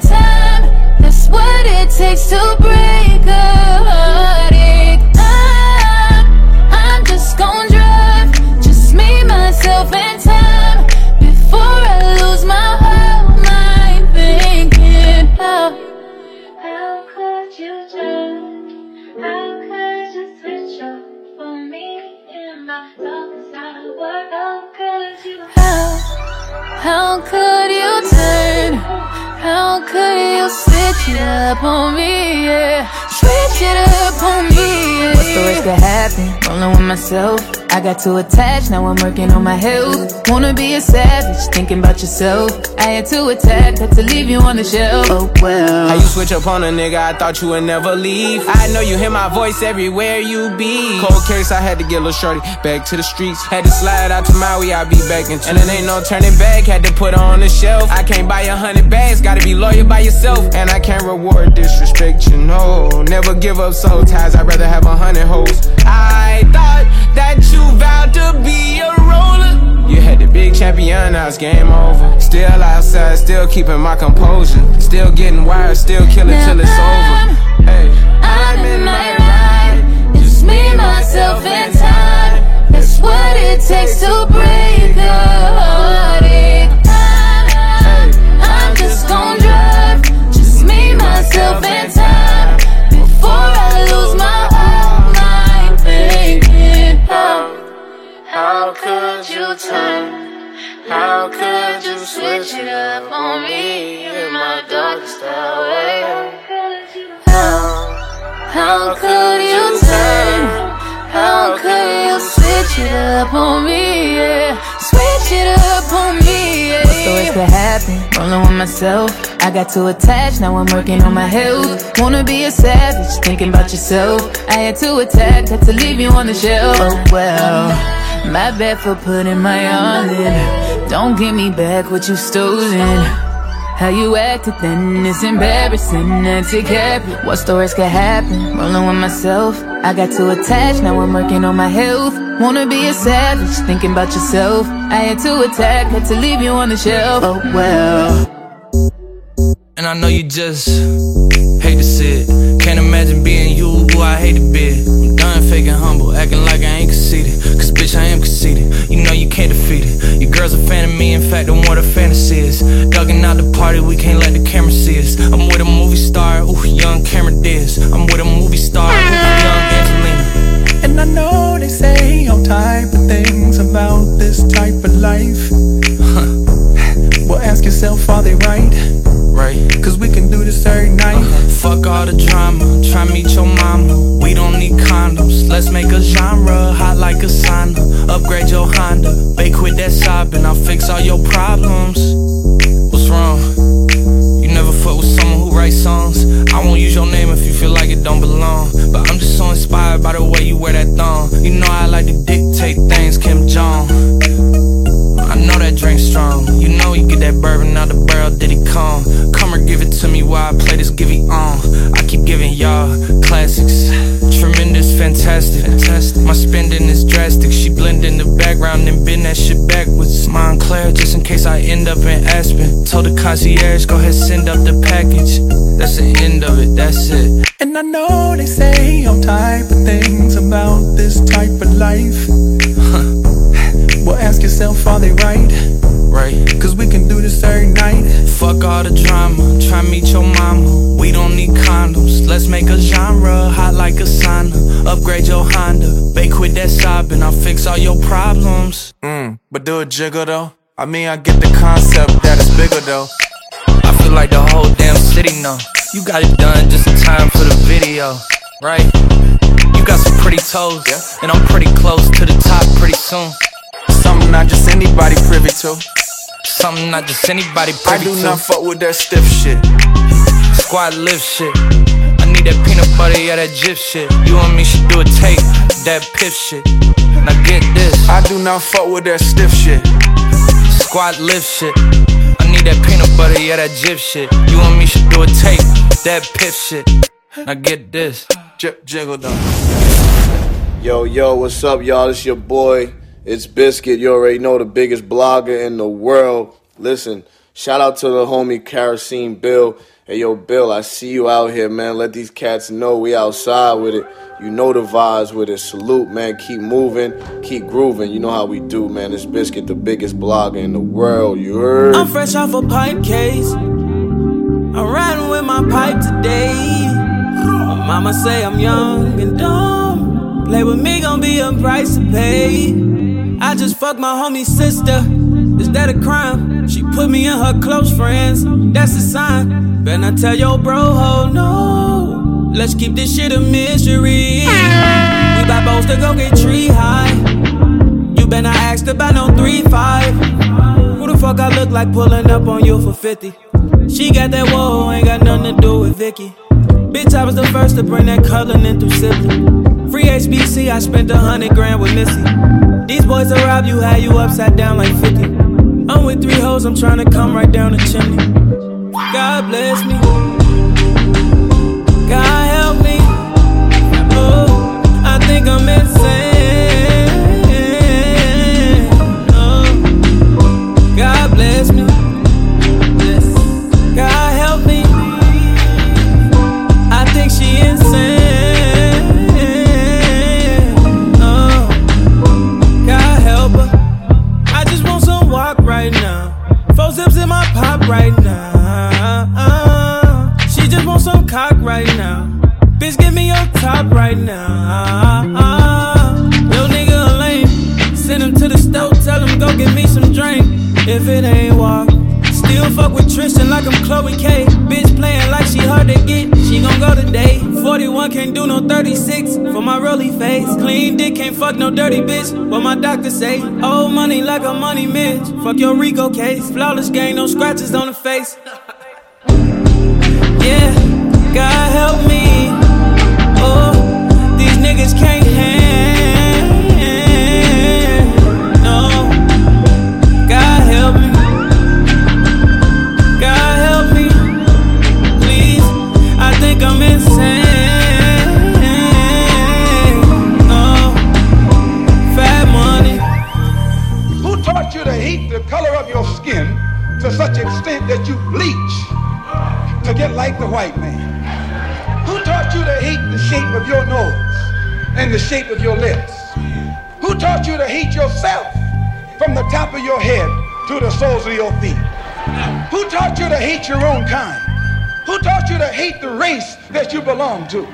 Speaker 24: Time. That's what it takes to break a it up on me? Yeah, switch it up on me. Yeah. What's the worst could happen? Rolling with myself. I got too attached, now I'm working on my health. Wanna be a savage, thinking about yourself. I had to attack, had to leave you on the shelf. Oh well.
Speaker 23: How you switch up on a nigga, I thought you would never leave. I know you hear my voice everywhere you be. Cold case, I had to get a little shorty back to the streets. Had to slide out to Maui, I'll be back in And it ain't no turning back, had to put her on the shelf. I can't buy a hundred bags, gotta be loyal by yourself. And I can't reward disrespect, you know. Never give up soul ties, I'd rather have a hundred hoes. I thought that you vowed to be a roller. You had the big champion, now it's game over. Still outside, still keeping my composure. Still getting wired, still killing till it's over. Hey,
Speaker 24: I'm in my ride. It's me, myself, and time. That's what it takes to break a heartache. Turn? How could you switch it up on me in my darkest hour? How, how could you turn? How could you switch it up on me? Yeah, switch it up on me. Yeah. Worst could happen? Rolling with myself. I got too attached, now I'm working on my health. Wanna be a savage, thinking about yourself. I had to attack, had to leave you on the shelf. Oh well, my bad for putting my all in. Don't give me back what you stolen. How you acted then is embarrassing. That's it. What's the worst could happen? Rolling with myself. I got too attached, now I'm working on my health. Wanna be a savage, thinking about yourself. I had to attack, had to leave you on the shelf. Oh well.
Speaker 23: And I know you just hate to see it. Can't imagine being you, who I hate to be. I'm done faking humble, acting like I ain't conceited. Cause bitch, I am conceited. You know you can't defeat it. Your girl's a fan of me, in fact, I'm what a fantasy is. Dugging out the party, we can't let the camera see us. I'm with a movie star, ooh, young Cameron Diaz. I'm with a movie star, ooh, young Angelina.
Speaker 25: And I know they say all type of things about this type of life. well, ask yourself, are they right?
Speaker 23: Right.
Speaker 25: Cause we can do this every night. Uh-huh.
Speaker 23: Fuck all the drama, try meet your mama. We don't need condoms, let's make a genre hot like a sauna. Upgrade your Honda, bake with that sobbing. I'll fix all your problems. What's wrong? You never fuck with someone who write songs. I won't use your name if you feel like it don't belong. But I'm just so inspired by the way you wear that thong. You know I like to dictate things, Kim Jong. Know that drink strong. You know you get that bourbon out the barrel, Diddy Kong. Come Come or give it to me while I play this Givey on. I keep giving y'all classics. Tremendous, fantastic. fantastic. My spending is drastic. She blend in the background and bend that shit backwards. Moncler, just in case I end up in Aspen. Told the concierge, go ahead, send up the package. That's the end of it, that's it.
Speaker 25: And I know they say all type of things about this type of life. Well, ask yourself, are they right?
Speaker 23: Right.
Speaker 25: Cause we can do this every night.
Speaker 23: Fuck all the drama, try meet your mama. We don't need condoms, let's make a genre hot like a sauna. Upgrade your Honda, bake with that sobbing, I'll fix all your problems.
Speaker 26: Mm, but do a jiggle though. I mean, I get the concept that it's bigger though.
Speaker 23: I feel like the whole damn city know. You got it done just in time for the video, right? You got some pretty toes, yeah. and I'm pretty close to the top pretty soon.
Speaker 26: Something not just anybody privy to.
Speaker 23: Something not just anybody
Speaker 26: I do
Speaker 23: to.
Speaker 26: not fuck with that stiff shit.
Speaker 23: Squad lift shit. I need that peanut butter, yeah, that jif shit. You and me should do a tape, that pip shit. Now get this.
Speaker 26: I do not fuck with that stiff shit.
Speaker 23: Squad lift shit. I need that peanut butter, yeah, that jif shit. You and me should do a tape, that pip shit. Now get this.
Speaker 26: J- jiggle though.
Speaker 27: Yo, yo, what's up, y'all? It's your boy. It's Biscuit. You already know the biggest blogger in the world. Listen, shout out to the homie Kerosene Bill. Hey, yo, Bill, I see you out here, man. Let these cats know we outside with it. You know the vibes with it. Salute, man. Keep moving, keep grooving. You know how we do, man. It's Biscuit, the biggest blogger in the world. You heard?
Speaker 9: I'm fresh off a pipe case. I'm riding with my pipe today. My mama say I'm young and dumb. Play with me, gon' be a price to pay. I just fucked my homie's sister. Is that a crime? She put me in her close friends. That's a sign. Better not tell your bro, oh no. Let's keep this shit a mystery. We buy boats to go get tree high. You better not ask about no 3-5. Who the fuck I look like pulling up on you for 50? She got that whoa, ain't got nothing to do with Vicky. Bitch, I was the first to bring that color in through Sibley. Free HBC, I spent a hundred grand with Missy. These boys will rob you, had you upside down like 50. I'm with three hoes, I'm trying to come right down the chimney. God bless me. If it ain't walk, still fuck with Tristan like I'm Khloe K. Bitch playing like she hard to get, she gon' go today. 41 can't do no 36 for my rolly face. Clean dick can't fuck no dirty bitch, what my doctor say. Old money like a money mitch. Fuck your Rico case. Flawless game, no scratches on the face. Yeah, God help me. Oh, these niggas can't hang.
Speaker 28: Extent that you bleach to get like the white man? Who taught you to hate the shape of your nose and the shape of your lips? Who taught you to hate yourself from the top of your head to the soles of your feet? Who taught you to hate your own kind? Who taught you to hate the race that you belong to?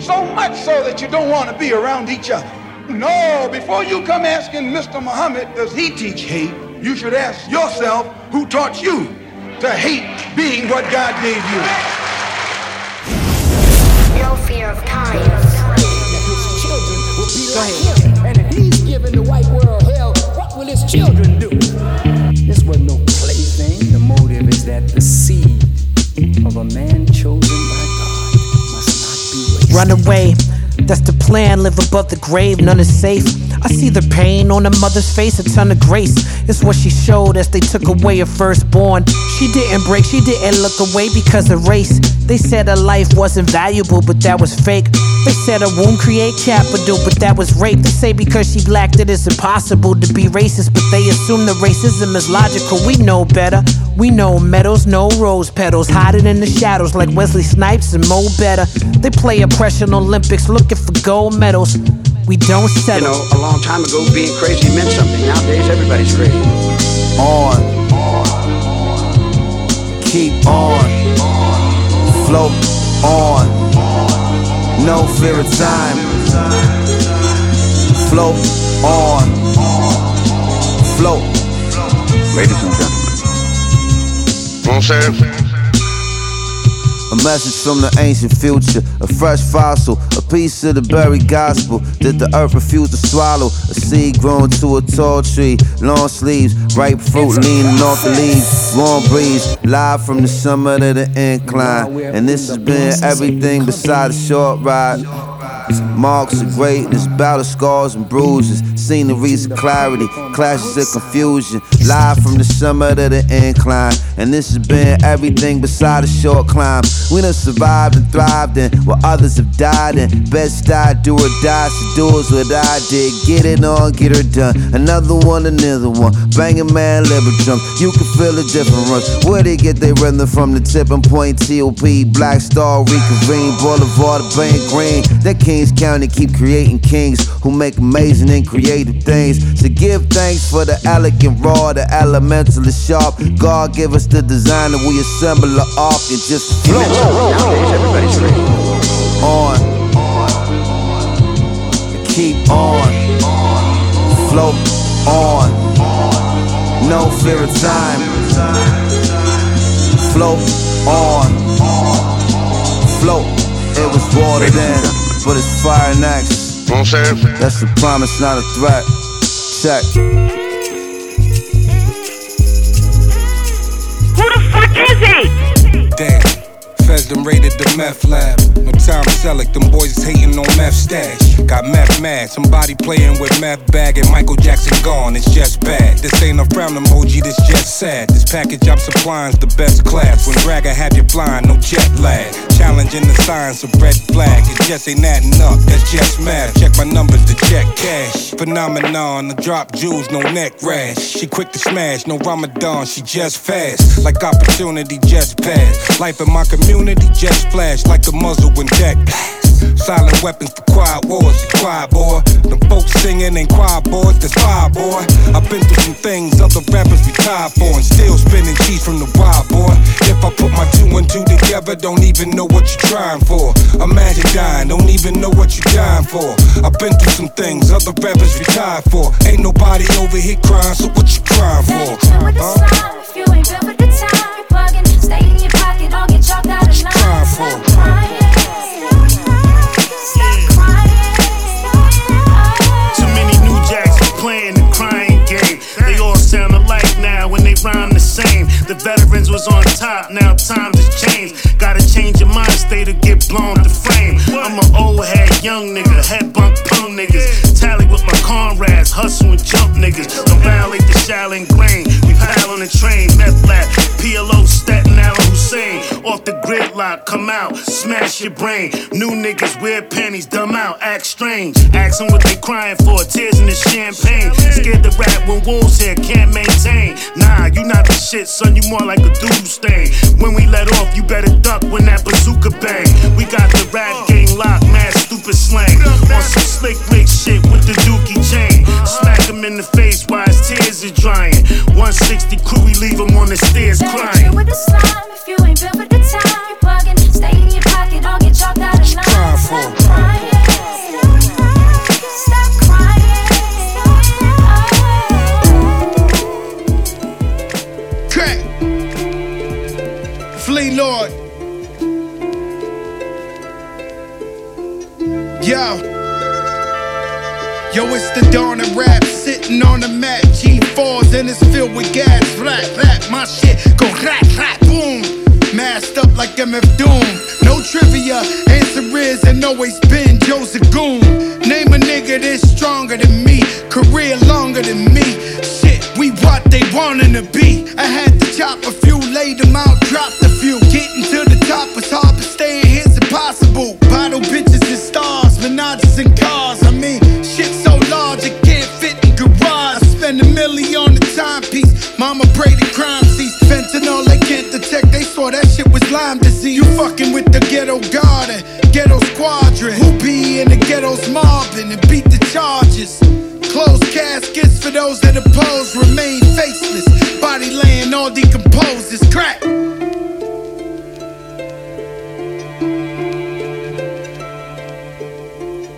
Speaker 28: So much so that you don't want to be around each other. No, before you come asking Mr. Muhammad, does he teach hate? You should ask yourself, who taught you to hate being what God gave you.
Speaker 10: No fear of time.
Speaker 29: His will be like him. And if he's giving the white world hell, what will his children do? This was no plaything.
Speaker 30: The motive is that the seed of a man chosen by God must not be wasted.
Speaker 31: Run away. That's the plan. Live above the grave. None is safe. I see the pain on a mother's face, a ton of grace. It's what she showed as they took away her firstborn. She didn't break, she didn't look away because of race. They said her life wasn't valuable, but that was fake. They said her womb create capital, but that was rape. They say because she black it's impossible to be racist, but they assume that racism is logical. We know better. We know medals, no rose petals, hiding in the shadows like Wesley Snipes and Mo Better. They play oppression Olympics, looking for gold medals. We don't
Speaker 32: say
Speaker 31: You
Speaker 32: know, a long time ago, being crazy meant something. Nowadays, everybody's crazy.
Speaker 11: on. Keep on. Float on. No fear of time. Float on. Float.
Speaker 3: Ladies and gentlemen. You
Speaker 11: A message from the ancient future, a fresh fossil, a piece of the buried gospel that the earth refused to swallow. A seed grown to a tall tree, long sleeves, ripe fruit leaning off the leaves, warm breeze, live from the summit of the incline. And this has been everything beside a short ride. Marks of greatness, battle scars and bruises, sceneries of clarity, clashes of confusion. Live from the summit of the incline, and this has been everything beside a short climb. We done survived and thrived, and while others have died, and best die, do or die. So do is what I did. Get it on, get her done. Another one, another one. Banging man, liver drum. You can feel the difference. Where they get their rhythm from? The tipping point, TOP, Black Star, Reconvene, Boulevard, Bank Green. That Kings County keep creating kings who make amazing and creative things. So give thanks for the elegant raw, the elemental is sharp. God give us the design and we assemble the ark and just float.
Speaker 32: Nowadays, everybody's crazy.
Speaker 11: On. Keep on. Float on. No fear of time. Float on. Float. It was water then, but it's fire next.
Speaker 3: You know what I'm saying?
Speaker 11: That's the promise, not a threat. Check.
Speaker 33: Feds done raided the meth lab. No time Selleck, them boys is hating on meth stash. Got meth mad, somebody playing with meth bag and Michael Jackson gone. It's just bad. This ain't a frown emoji, this just sad. This package I'm supplying's the best class. When Bragger have you flying, no jet lag. Challenging the signs of red flag. It just ain't adding up, that's just math. Check my numbers to check cash. Phenomenon, the drop jewels, no neck rash. She quick to smash, no Ramadan, she just fast. Like opportunity just passed. Life in my community just flash like a muzzle when jack blast. Silent weapons for quiet wars, quiet boy. Them folks singing ain't quiet boys, that's fire boy. I've been through some things other rappers retire for and still spinning cheese from the wild boy. If I put my two and two together, don't even know what you're trying for. Imagine dying, don't even know what you're dying for. I've been through some things other rappers retire for. Ain't nobody over here crying, so what you crying for? Huh?
Speaker 34: They all sound alike now and they rhyme the same. The veterans was on top, now times has changed. Gotta change your mind state to get blown to frame. I'm an old head, young nigga, head bump punk niggas. Tally with my comrades, hustle and jump niggas. Don't violate the Shaolin grain. We pile on the train, meth lab, PLO, Staten Island, Hussein. Off the gridlock, come out, smash your brain. New niggas wear panties, dumb out, act strange. Ask them what they crying for, tears in the champagne. Scared to rap when wolves here can't maintain. Nah, you not the shit, son, you more like a doodle stain. When we let off, you better duck when that bazooka bang. We got the rap game locked, mad stupid slang. On some slick Rick shit with the dookie chain. Smack him in the face while his tears are drying. 160 crew, we leave him on the stairs
Speaker 24: crying.
Speaker 28: It's the dawn of rap, sitting on the mat. G4s and it's filled with gas. Flat, flat, my shit go rat, rat, boom.
Speaker 35: Masked up like MF Doom. No trivia, answer is and always been Joseph Goon. Name a nigga that's stronger than me, career longer than me. Shit, we what they wantin' to be. I had to chop a few, laid them out, dropped a few. Getting to the top was hard, but staying here's impossible. Bottle bitches and stars, menages and cars. I Lyme disease. You fucking with the ghetto garden, ghetto squadron. Who be in the ghettos mobbing and beat the charges? Closed caskets for those that oppose remain faceless. Body laying all decomposed. It's crack.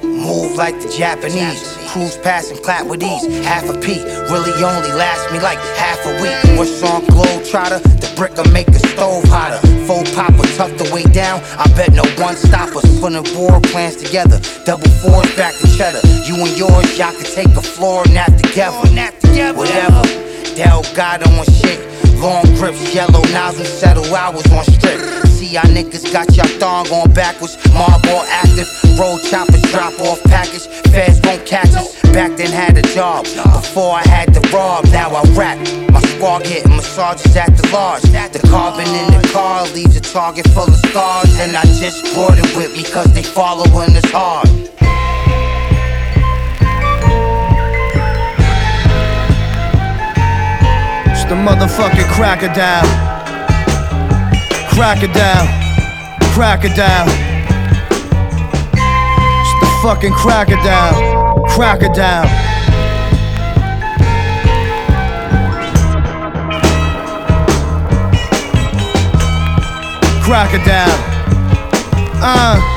Speaker 36: Move like the Japanese. Cruise past and clap with ease. Half a P really only lasts me like half a week. What's on Globe Trotter? The bricker make the stove hotter. Full popper tucked the way down. I bet no one stop us. Putting war plans together. Double fours back to cheddar. You and yours, y'all can take a floor and nap together. Whatever. Delgado on shit. Long grips, yellow nozzle, settle hours on strip. See y'all niggas got y'all thong on backwards. Marble active, roll choppers, drop off package. Feds won't catch us. Back then had a job. Before I had to rob, now I rap. My squad getting massages at the lodge. The carbon in the car leaves a target full of scars. And I just brought it with me cause they following us hard.
Speaker 37: The motherfucking crocodile. Crocodile. Crocodile. It's the fucking crocodile. Crocodile. Crocodile. Uh.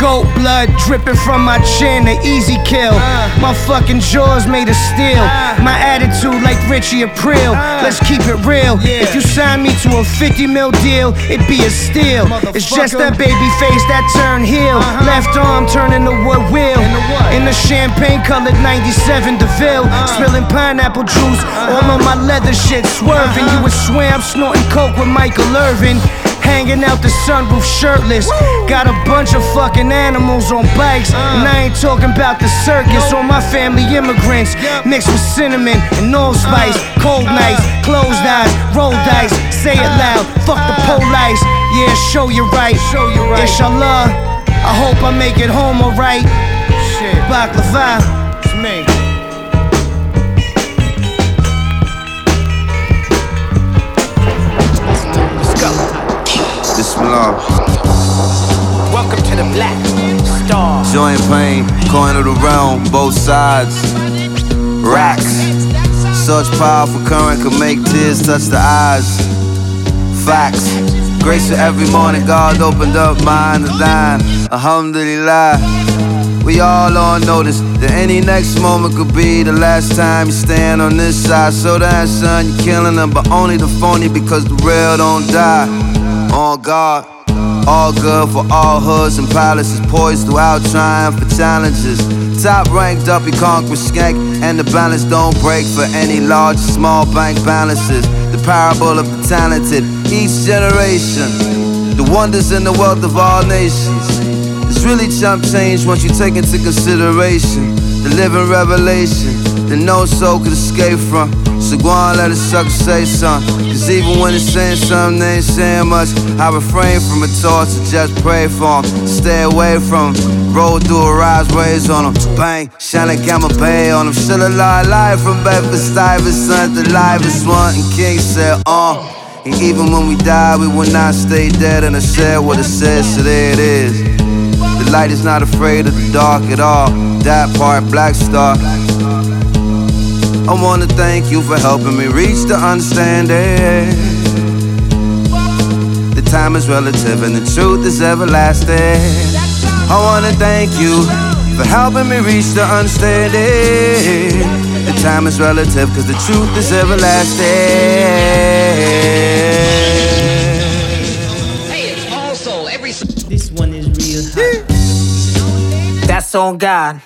Speaker 37: Goat blood dripping from my chin, an easy kill. Uh. My fucking jaws made of steel. Uh. My attitude like Richie Aprile. Uh. Let's keep it real. If you sign me to a 50 mil deal, it'd be a steal. It's just that baby face that turn heel. Uh-huh. Left arm turning to what will. In the champagne colored 97 DeVille. Spilling pineapple juice uh-huh. all on my leather shit. Swerving. Uh-huh. You would swear I'm snorting coke with Michael Irvin. Hanging out the sunroof shirtless. Got a bunch of fucking animals on bikes. Uh. And I ain't talking about the circus or my family immigrants. Mixed with cinnamon and allspice. Uh. Cold uh. nights, closed eyes, roll dice. Say it loud, fuck the police. Yeah, show you right. show you right. Inshallah, I hope I make it home alright. Shit, Baklava,
Speaker 11: Bismillah.
Speaker 36: Welcome to the Black Star.
Speaker 11: Joint pain, coin of the realm, both sides. Racks. Such powerful current can make tears touch the eyes. Facts. Grace for every morning, God opened up mine to thine. Alhamdulillah. We all on notice that any next moment could be the last time you stand on this side. So that son, you're killing them, but only the phony because the real don't die. On God. All good for all hoods and palaces, poised throughout triumph for challenges. Top ranked up, you conquer skank, and the balance don't break for any large or small bank balances. The parable of the talented, each generation. The wonders and the wealth of all nations. It's really chump change once you take into consideration the living revelation that no soul could escape from. So go on, let a sucker say something. Cause even when it's saying something, they ain't saying much. I refrain from a talk, so just pray for 'em. Stay away from 'em. Roll through a rise, raise on 'em. Bang, shine like I'm a bay on 'em. Still alive, live from Bedford Stuyvesant, the livest one. And King said, uh. And even when we die, we will not stay dead. And I said what it said, so there it is. The light is not afraid of the dark at all. That part, Black Star. I wanna thank you for helping me reach the understanding. The time is relative and the truth is everlasting. I wanna thank you for helping me reach the understanding. The time is relative cause the truth is everlasting. Hey, it's also every.
Speaker 34: This one is real hot. That's on God.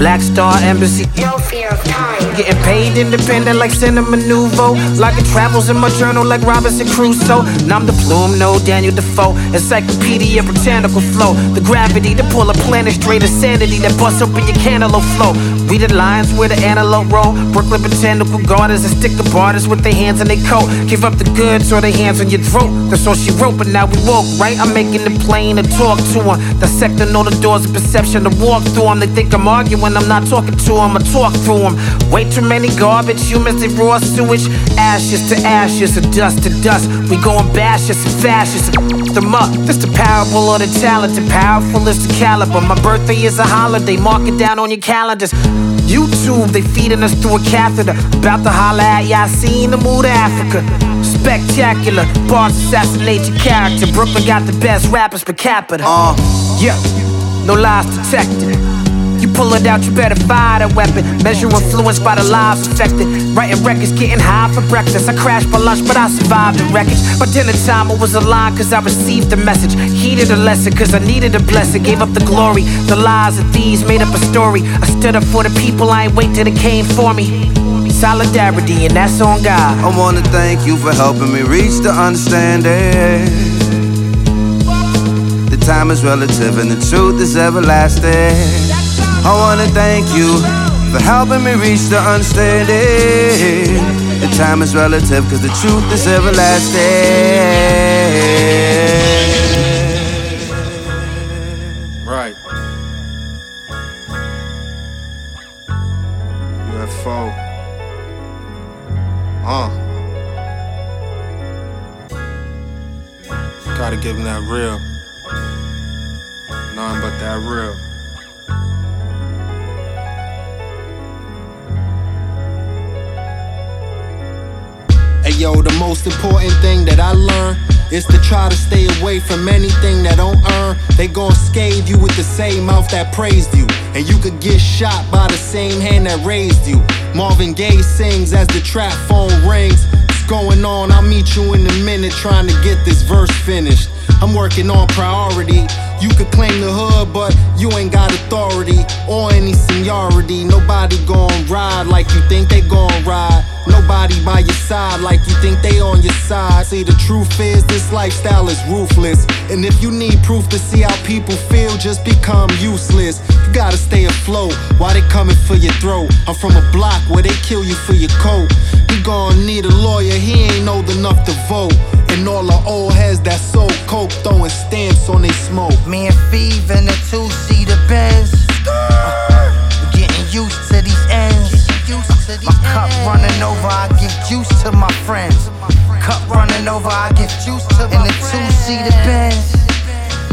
Speaker 34: Black Star Embassy.
Speaker 38: No fear of time.
Speaker 34: getting paid independent like Cinema Nouveau. Like it travels in my journal like Robinson Crusoe. Now I'm the plume, no Daniel Defoe. Encyclopedia, botanical flow. The gravity to pull a planet straight insanity that busts open your cantaloupe flow. We the lions where the antelope roll. Brooklyn botanical gardens and stick of artists with their hands in their coat. Give up the goods or their hands on your throat. That's all she wrote, but now we walk, right? I'm making it plain to talk to them. Dissecting all the doors of perception to walk through them. They think I'm arguing, I'm not talking to them, I talk through them. Way too many garbage humans, they raw sewage. Ashes to ashes, and dust to dust. We going bashes and fascists, them up. This the parable of the talented, powerful is the caliber. My birthday is a holiday, mark it down on your calendars. YouTube, they feeding us through a catheter. About to holla at ya, I seen the mood of Africa. Spectacular, bars assassinate your character. Brooklyn got the best rappers per capita. Uh, yeah, no lies detected. Pull it out, you better fire the weapon. Measure influence by the lives affected. Writing records, getting high for breakfast. I crashed for lunch, but I survived the wreckage. By dinner time, I was alive cause I received the message. Heeded a lesson cause I needed a blessing. Gave up the glory. The lies of thieves made up a story. I stood up for the people, I ain't wait till they came for me. Solidarity, and that's on God.
Speaker 11: I wanna thank you for helping me reach the understanding. The time is relative and the truth is everlasting. I wanna thank you for helping me reach the understanding. The time is relative cause the truth is everlasting.
Speaker 39: Right. UFO. Uh. Gotta give him that real. Nothing but that real.
Speaker 40: Most important thing that I learned is to try to stay away from anything that don't earn. They gon' scathe you with the same mouth that praised you. And you could get shot by the same hand that raised you. Marvin Gaye sings as the trap phone rings. What's going on? I'll meet you in a minute trying to get this verse finished. I'm working on priority. You could claim the hood, but you ain't got authority or any seniority. Nobody gon' ride like you think they gon' ride. Nobody by your side like you think they on your side. See, the truth is, this lifestyle is ruthless. And if you need proof to see how people feel, just become useless. You gotta stay afloat while they coming for your throat. I'm from a block where they kill you for your coat. You gon' need a lawyer, he ain't old enough to vote. And all the old heads that sold coke throwing stamps on they smoke.
Speaker 41: Me and Feeve in the two-seater Benz. Uh, getting used to these ends. My cup running over, I give juice to my friends. Cup running over, I give juice to my In the two-seater Benz.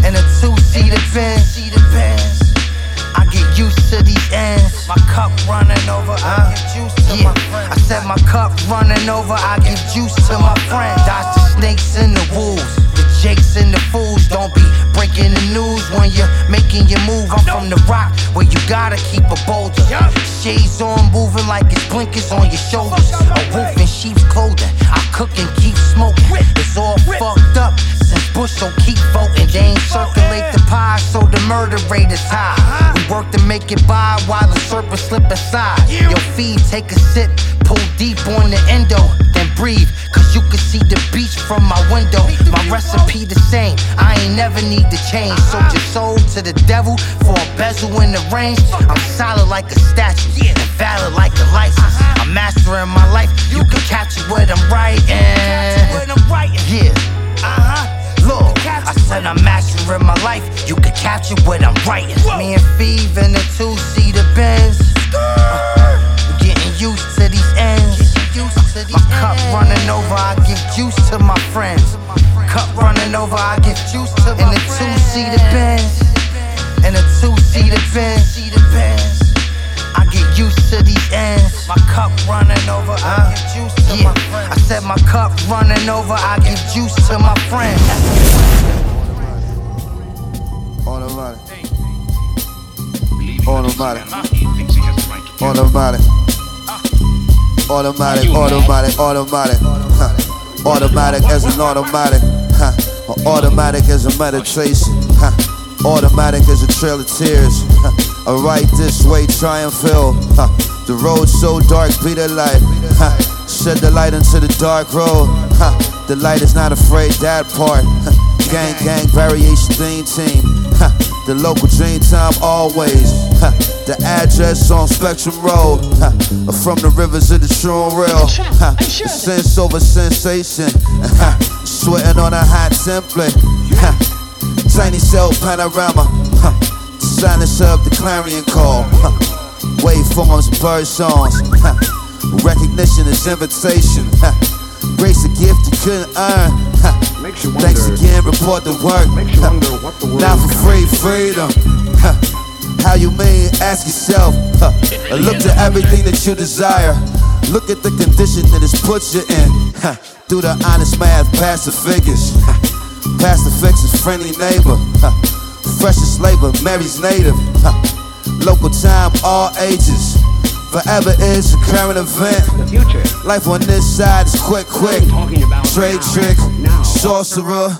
Speaker 41: In the two-seater Benz. I get used to these ends. My cup running over, I give juice to yeah. my friends. I said my cup running over, I give juice to my friends. When you're making your move. I'm from the rock where you gotta keep a boulder. Shades on, moving like it's blinkers on your shoulders. A wolf in sheep's clothing. I cook and keep smoking. It's all fucked up since Bush don't keep voting. They ain't circulate the pie, so the murder rate is high. We work to make it by while the serpent slip aside. Your feed, take a sip, pull deep on the endo, then breathe. You can see the beach from my window. My recipe the same. I ain't never need to change. Sold your soul to the devil for a bezel in the range. I'm solid like a statue, and valid like a license. I'm mastering my life. You can catch it when I'm writing. Yeah. Look, I said I'm mastering my life. You can capture what I'm writing. Me and Feeve in the two-seater Benz. Uh, getting used to these ends. My cup running over, I give juice to my friends. Cup running over, I give juice to my In the two-seater Benz. In the two-seater Benz. I get used to these ends. My cup running over, I give juice to my friends. I said my cup running over, I give juice to my friends.
Speaker 11: Automatic. Automatic. Automatic. Automatic, automatic, automatic. Huh. Automatic as an automatic. Huh. Automatic as a meditation. Huh. Automatic as a trail of tears. Huh.
Speaker 42: I right this way, try and feel. Huh. The road so dark, be the light. Huh. Shed the light into the dark road. Huh. The light is not afraid, that part. Huh. Gang, gang, variation theme team. Huh. The local dream time always. Huh. The address on Spectrum Road. Huh. From the rivers of the true and real. Huh. Sense over sensation. Sweating on a hot template. Tiny cell panorama. Silence of the clarion call. Waveforms, bird songs. Recognition is invitation. Grace a gift you couldn't earn. Huh. Thanks again, report the work. Huh. Now for free freedom. How you mean? Ask yourself. Look to everything that you desire. Look at the condition that it's put you in. Do the honest math, pass the figures. Pass the fixes, friendly neighbor. Freshest labor, Mary's native. Local time, all ages. Forever is a current event. The future. Life on this side is quick, quick. Trade trick, sorcerer,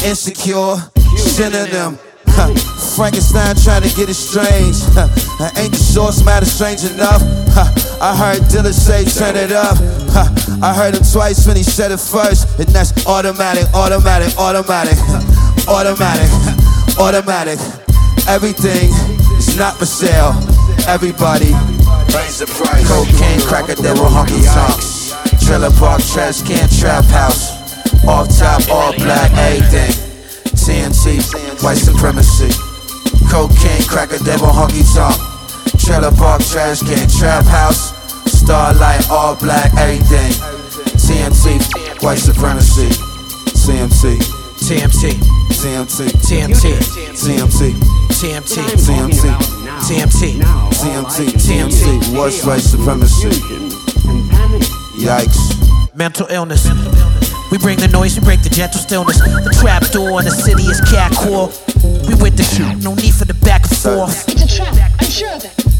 Speaker 42: insecure, synonym. Huh. Frankenstein trying to get it strange. Huh. Ain't the source matter strange enough? Huh. I heard Dilla say turn it up. Huh. I heard him twice when he said it first, and that's automatic, automatic, automatic, huh. automatic, automatic. Everything is not for sale. Everybody raise the price. Cocaine, cracker, devil, honky tonks. Trailer park, trash can, trap house. Off top, all black, everything. TNT, white supremacy. Cocaine, cracker, devil, honky tonk. Trailer park, trash can, trap house. Starlight, all black, everything. TNT, white supremacy. CMC.
Speaker 31: TMT.
Speaker 42: CMT.
Speaker 31: TMT.
Speaker 42: CMT.
Speaker 31: TMT.
Speaker 42: CMT.
Speaker 31: TMT.
Speaker 42: CMT. TMT. TMT. What's white supremacy? Yikes.
Speaker 31: Mental illness. We bring the noise, we break the gentle stillness. The trap door in the city is cat core. We with the shoot, no need for the back and forth.
Speaker 29: It's a trap, I'm sure of that.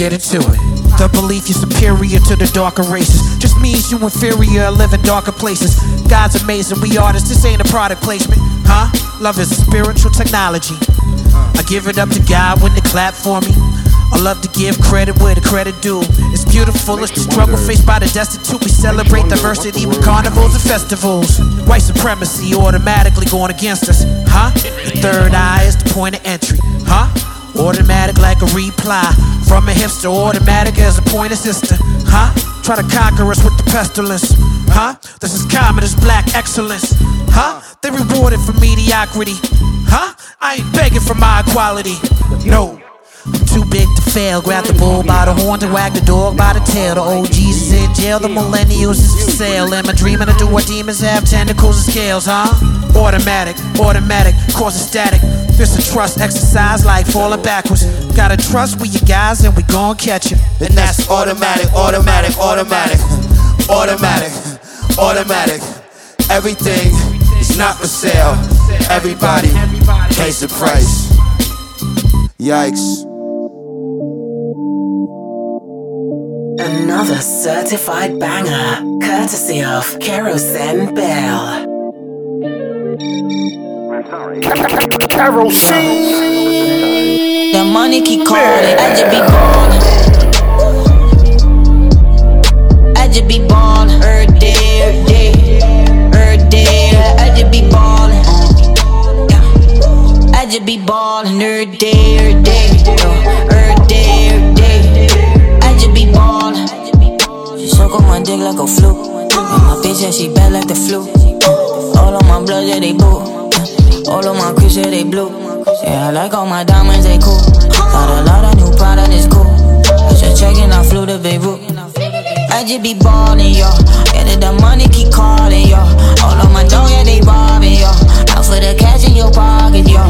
Speaker 31: Get into it. The belief you're superior to the darker races just means you inferior and live in darker places. God's amazing, we artists, this ain't a product placement, huh? Love is a spiritual technology. I give it up to God when they clap for me. I love to give credit where the credit due. It's beautiful, it's the struggle faced by the destitute. We celebrate diversity with carnivals and festivals. White supremacy automatically going against us, huh? The third eye is the point of entry, huh? Automatic like a reply. From a hipster, automatic as a pointer sister, huh? Try to conquer us with the pestilence, huh? This is common as black excellence, huh? They rewarded for mediocrity, huh? I ain't begging for my equality, no. Too big to fail. Grab the bull by the horn to wag the dog by the tail. The OGs is in jail, the millennials is for sale. Am I dreaming of do what demons have tentacles and scales, huh? Automatic, automatic, cause static. This a trust exercise like falling backwards. Gotta trust we your guys and we gon' catch you.
Speaker 42: And that's automatic, automatic, automatic, automatic, automatic. Everything is not for sale. Everybody pays the price. Yikes.
Speaker 43: Another certified banger, courtesy of Kerosene Bell.
Speaker 15: Kerosene. The money keep calling, I just be ballin'. I just be ballin', every day, every day, every day. I just be ballin'. I just be ballin' every day, every day, uh, every day, every day. I just be ballin'. She suck on my dick like a fluke. And my bitch, yeah, she bad like the flu. Uh, all of my blood, yeah, they boo. Uh, all of my crews, yeah, they blue. Yeah, I like all my diamonds, they cool. Got a lot of new product, it's cool. Just checking, I flew to Beirut. I just be ballin', yo. Get it, the money keep calling, yo. All of my dough, yeah, they robbing, yo. Out for the cash in your pocket, yo.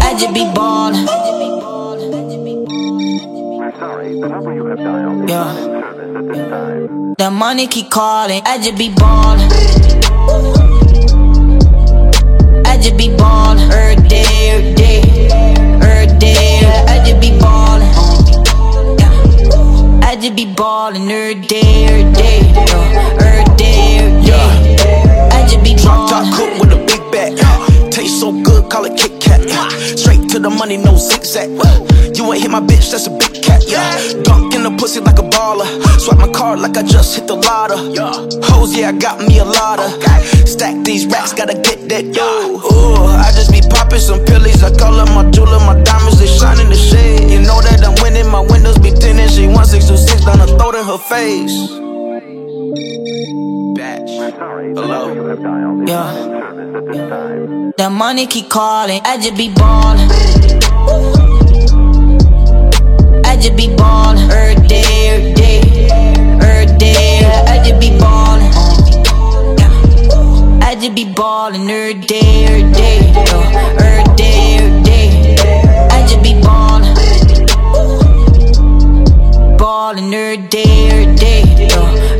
Speaker 15: I just be ballin'. Yeah. The money keep calling, I just be ballin'. I just be ballin', every day, every day, every day. I just be ballin'. I just be ballin' every day, every day, every day, every day. I just be
Speaker 44: Drop top cook with a big back. Taste so good,
Speaker 45: call it Kit Kat. Yeah. Straight to the money, no zigzag. You ain't hit my bitch, that's a big cat. Yeah. Dunk in the pussy like a baller. Swipe my card like I just hit the lotto. Hoes, yeah, I got me a lotta. Stack these racks, gotta get that yo. Ooh, I just be popping some pillies. I call them my jeweler, my diamonds, they shine in the shade. You know that I'm winning, my windows be tinted. She 1626 down the throat in her face.
Speaker 15: Hello. Yeah. The money keep calling, I just be ballin'. I just be ballin'. Every day, every day, every day. I just be ballin'. I just be ballin' every day, every day, every day, every day. I just be ballin', ballin' every day, every day,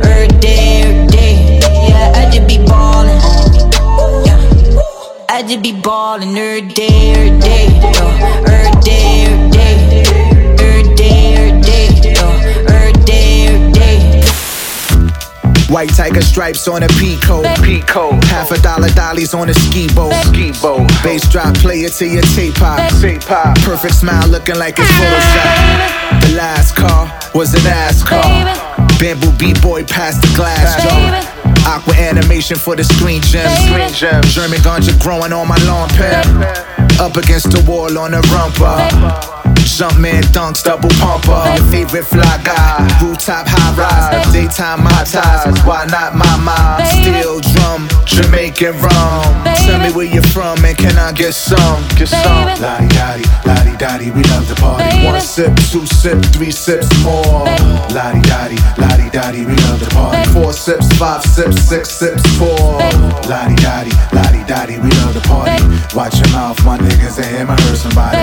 Speaker 15: every day, every day. Yeah, I just be ballin'. I just be ballin' every day, every day, every day,
Speaker 30: White tiger stripes on a peacoat. Peacoat. Half a dollar dollies on a ski boat. Ski boat. Bass drop, play it to your tape pop. Tape pop. Perfect smile looking like it's Photoshop. The last car was an ass car. Bamboo B-boy past the glass jar. Aqua animation for the screen gems. Screen gems. German ganja growing on my lawn pad. Up against the wall on a rumper. Jumpman dunks, double pumper. Your favorite fly guy. Rooftop high rise. Daytime my ties. Why not my mind? Steel drum, Jamaican rum. Tell me where you're from and can I get some? Get some. Lottie dottie, lottie dottie, we love the party. One sip, two sip, three sips more. Lottie dottie, lottie dottie, we love the party. Four sips, five sips, six sips, four. Lottie dottie, lottie dottie, we love the party. Watch your mouth, my niggas ain't hear my heard somebody.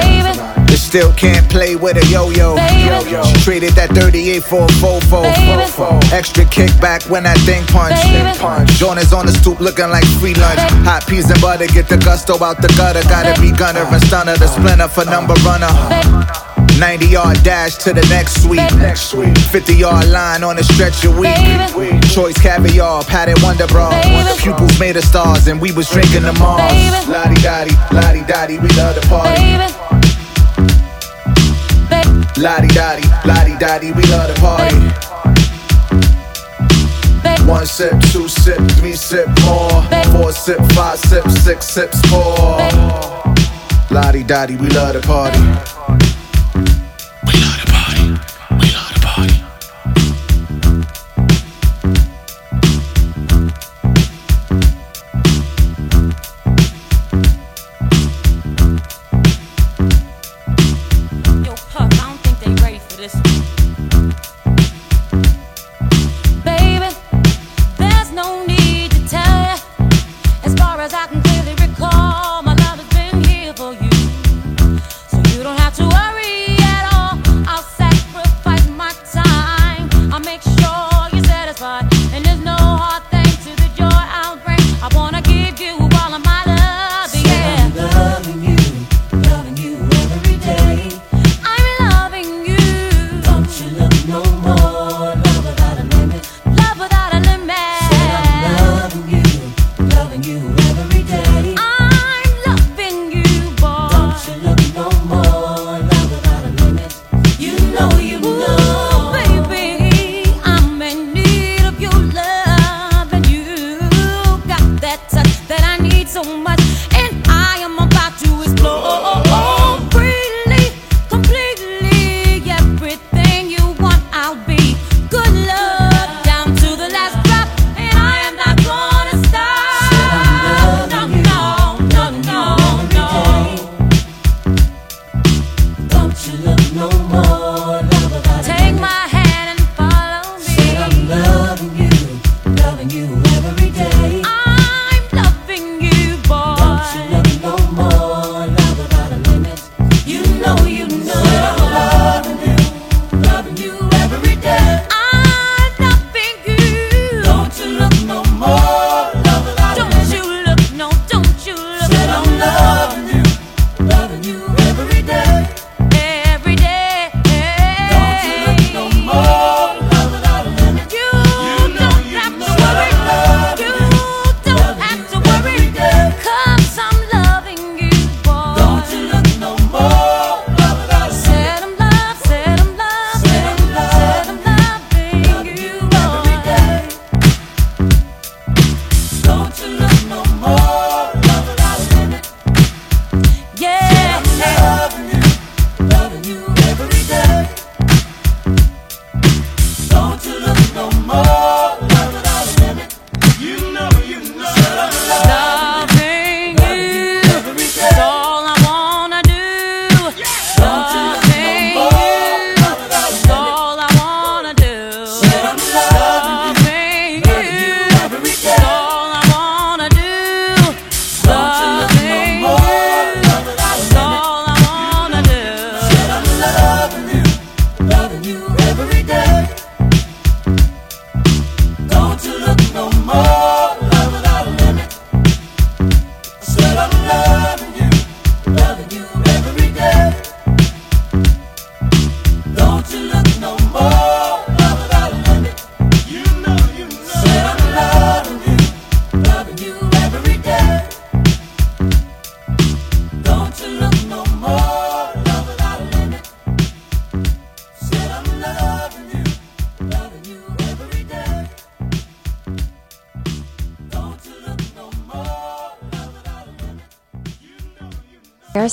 Speaker 30: They still can't play with a yo-yo. Yo-yo. She traded that 38 for a fofo. Extra kickback when that thing punch. punch. Jonas on the stoop looking like free lunch. Hot peas and butter, get the gusto out the gutter. Gotta be gunner and stunner, the splinter for number runner. 90 yard dash to the next sweep. Next sweep. 50 yard line on a stretch of week. Choice caviar, padded Wonder Bra. Pupils made of stars, and we was drinking the Mars. Lottie dottie, lottie dottie, we love the party. Lottie dottie, lottie dottie, we love the party. One sip, two sip, three sip more. Four sip, five sip, six sips more. Lottie dottie, we love the party.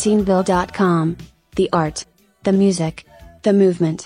Speaker 46: KerosineBill.com. The art, the music, the movement.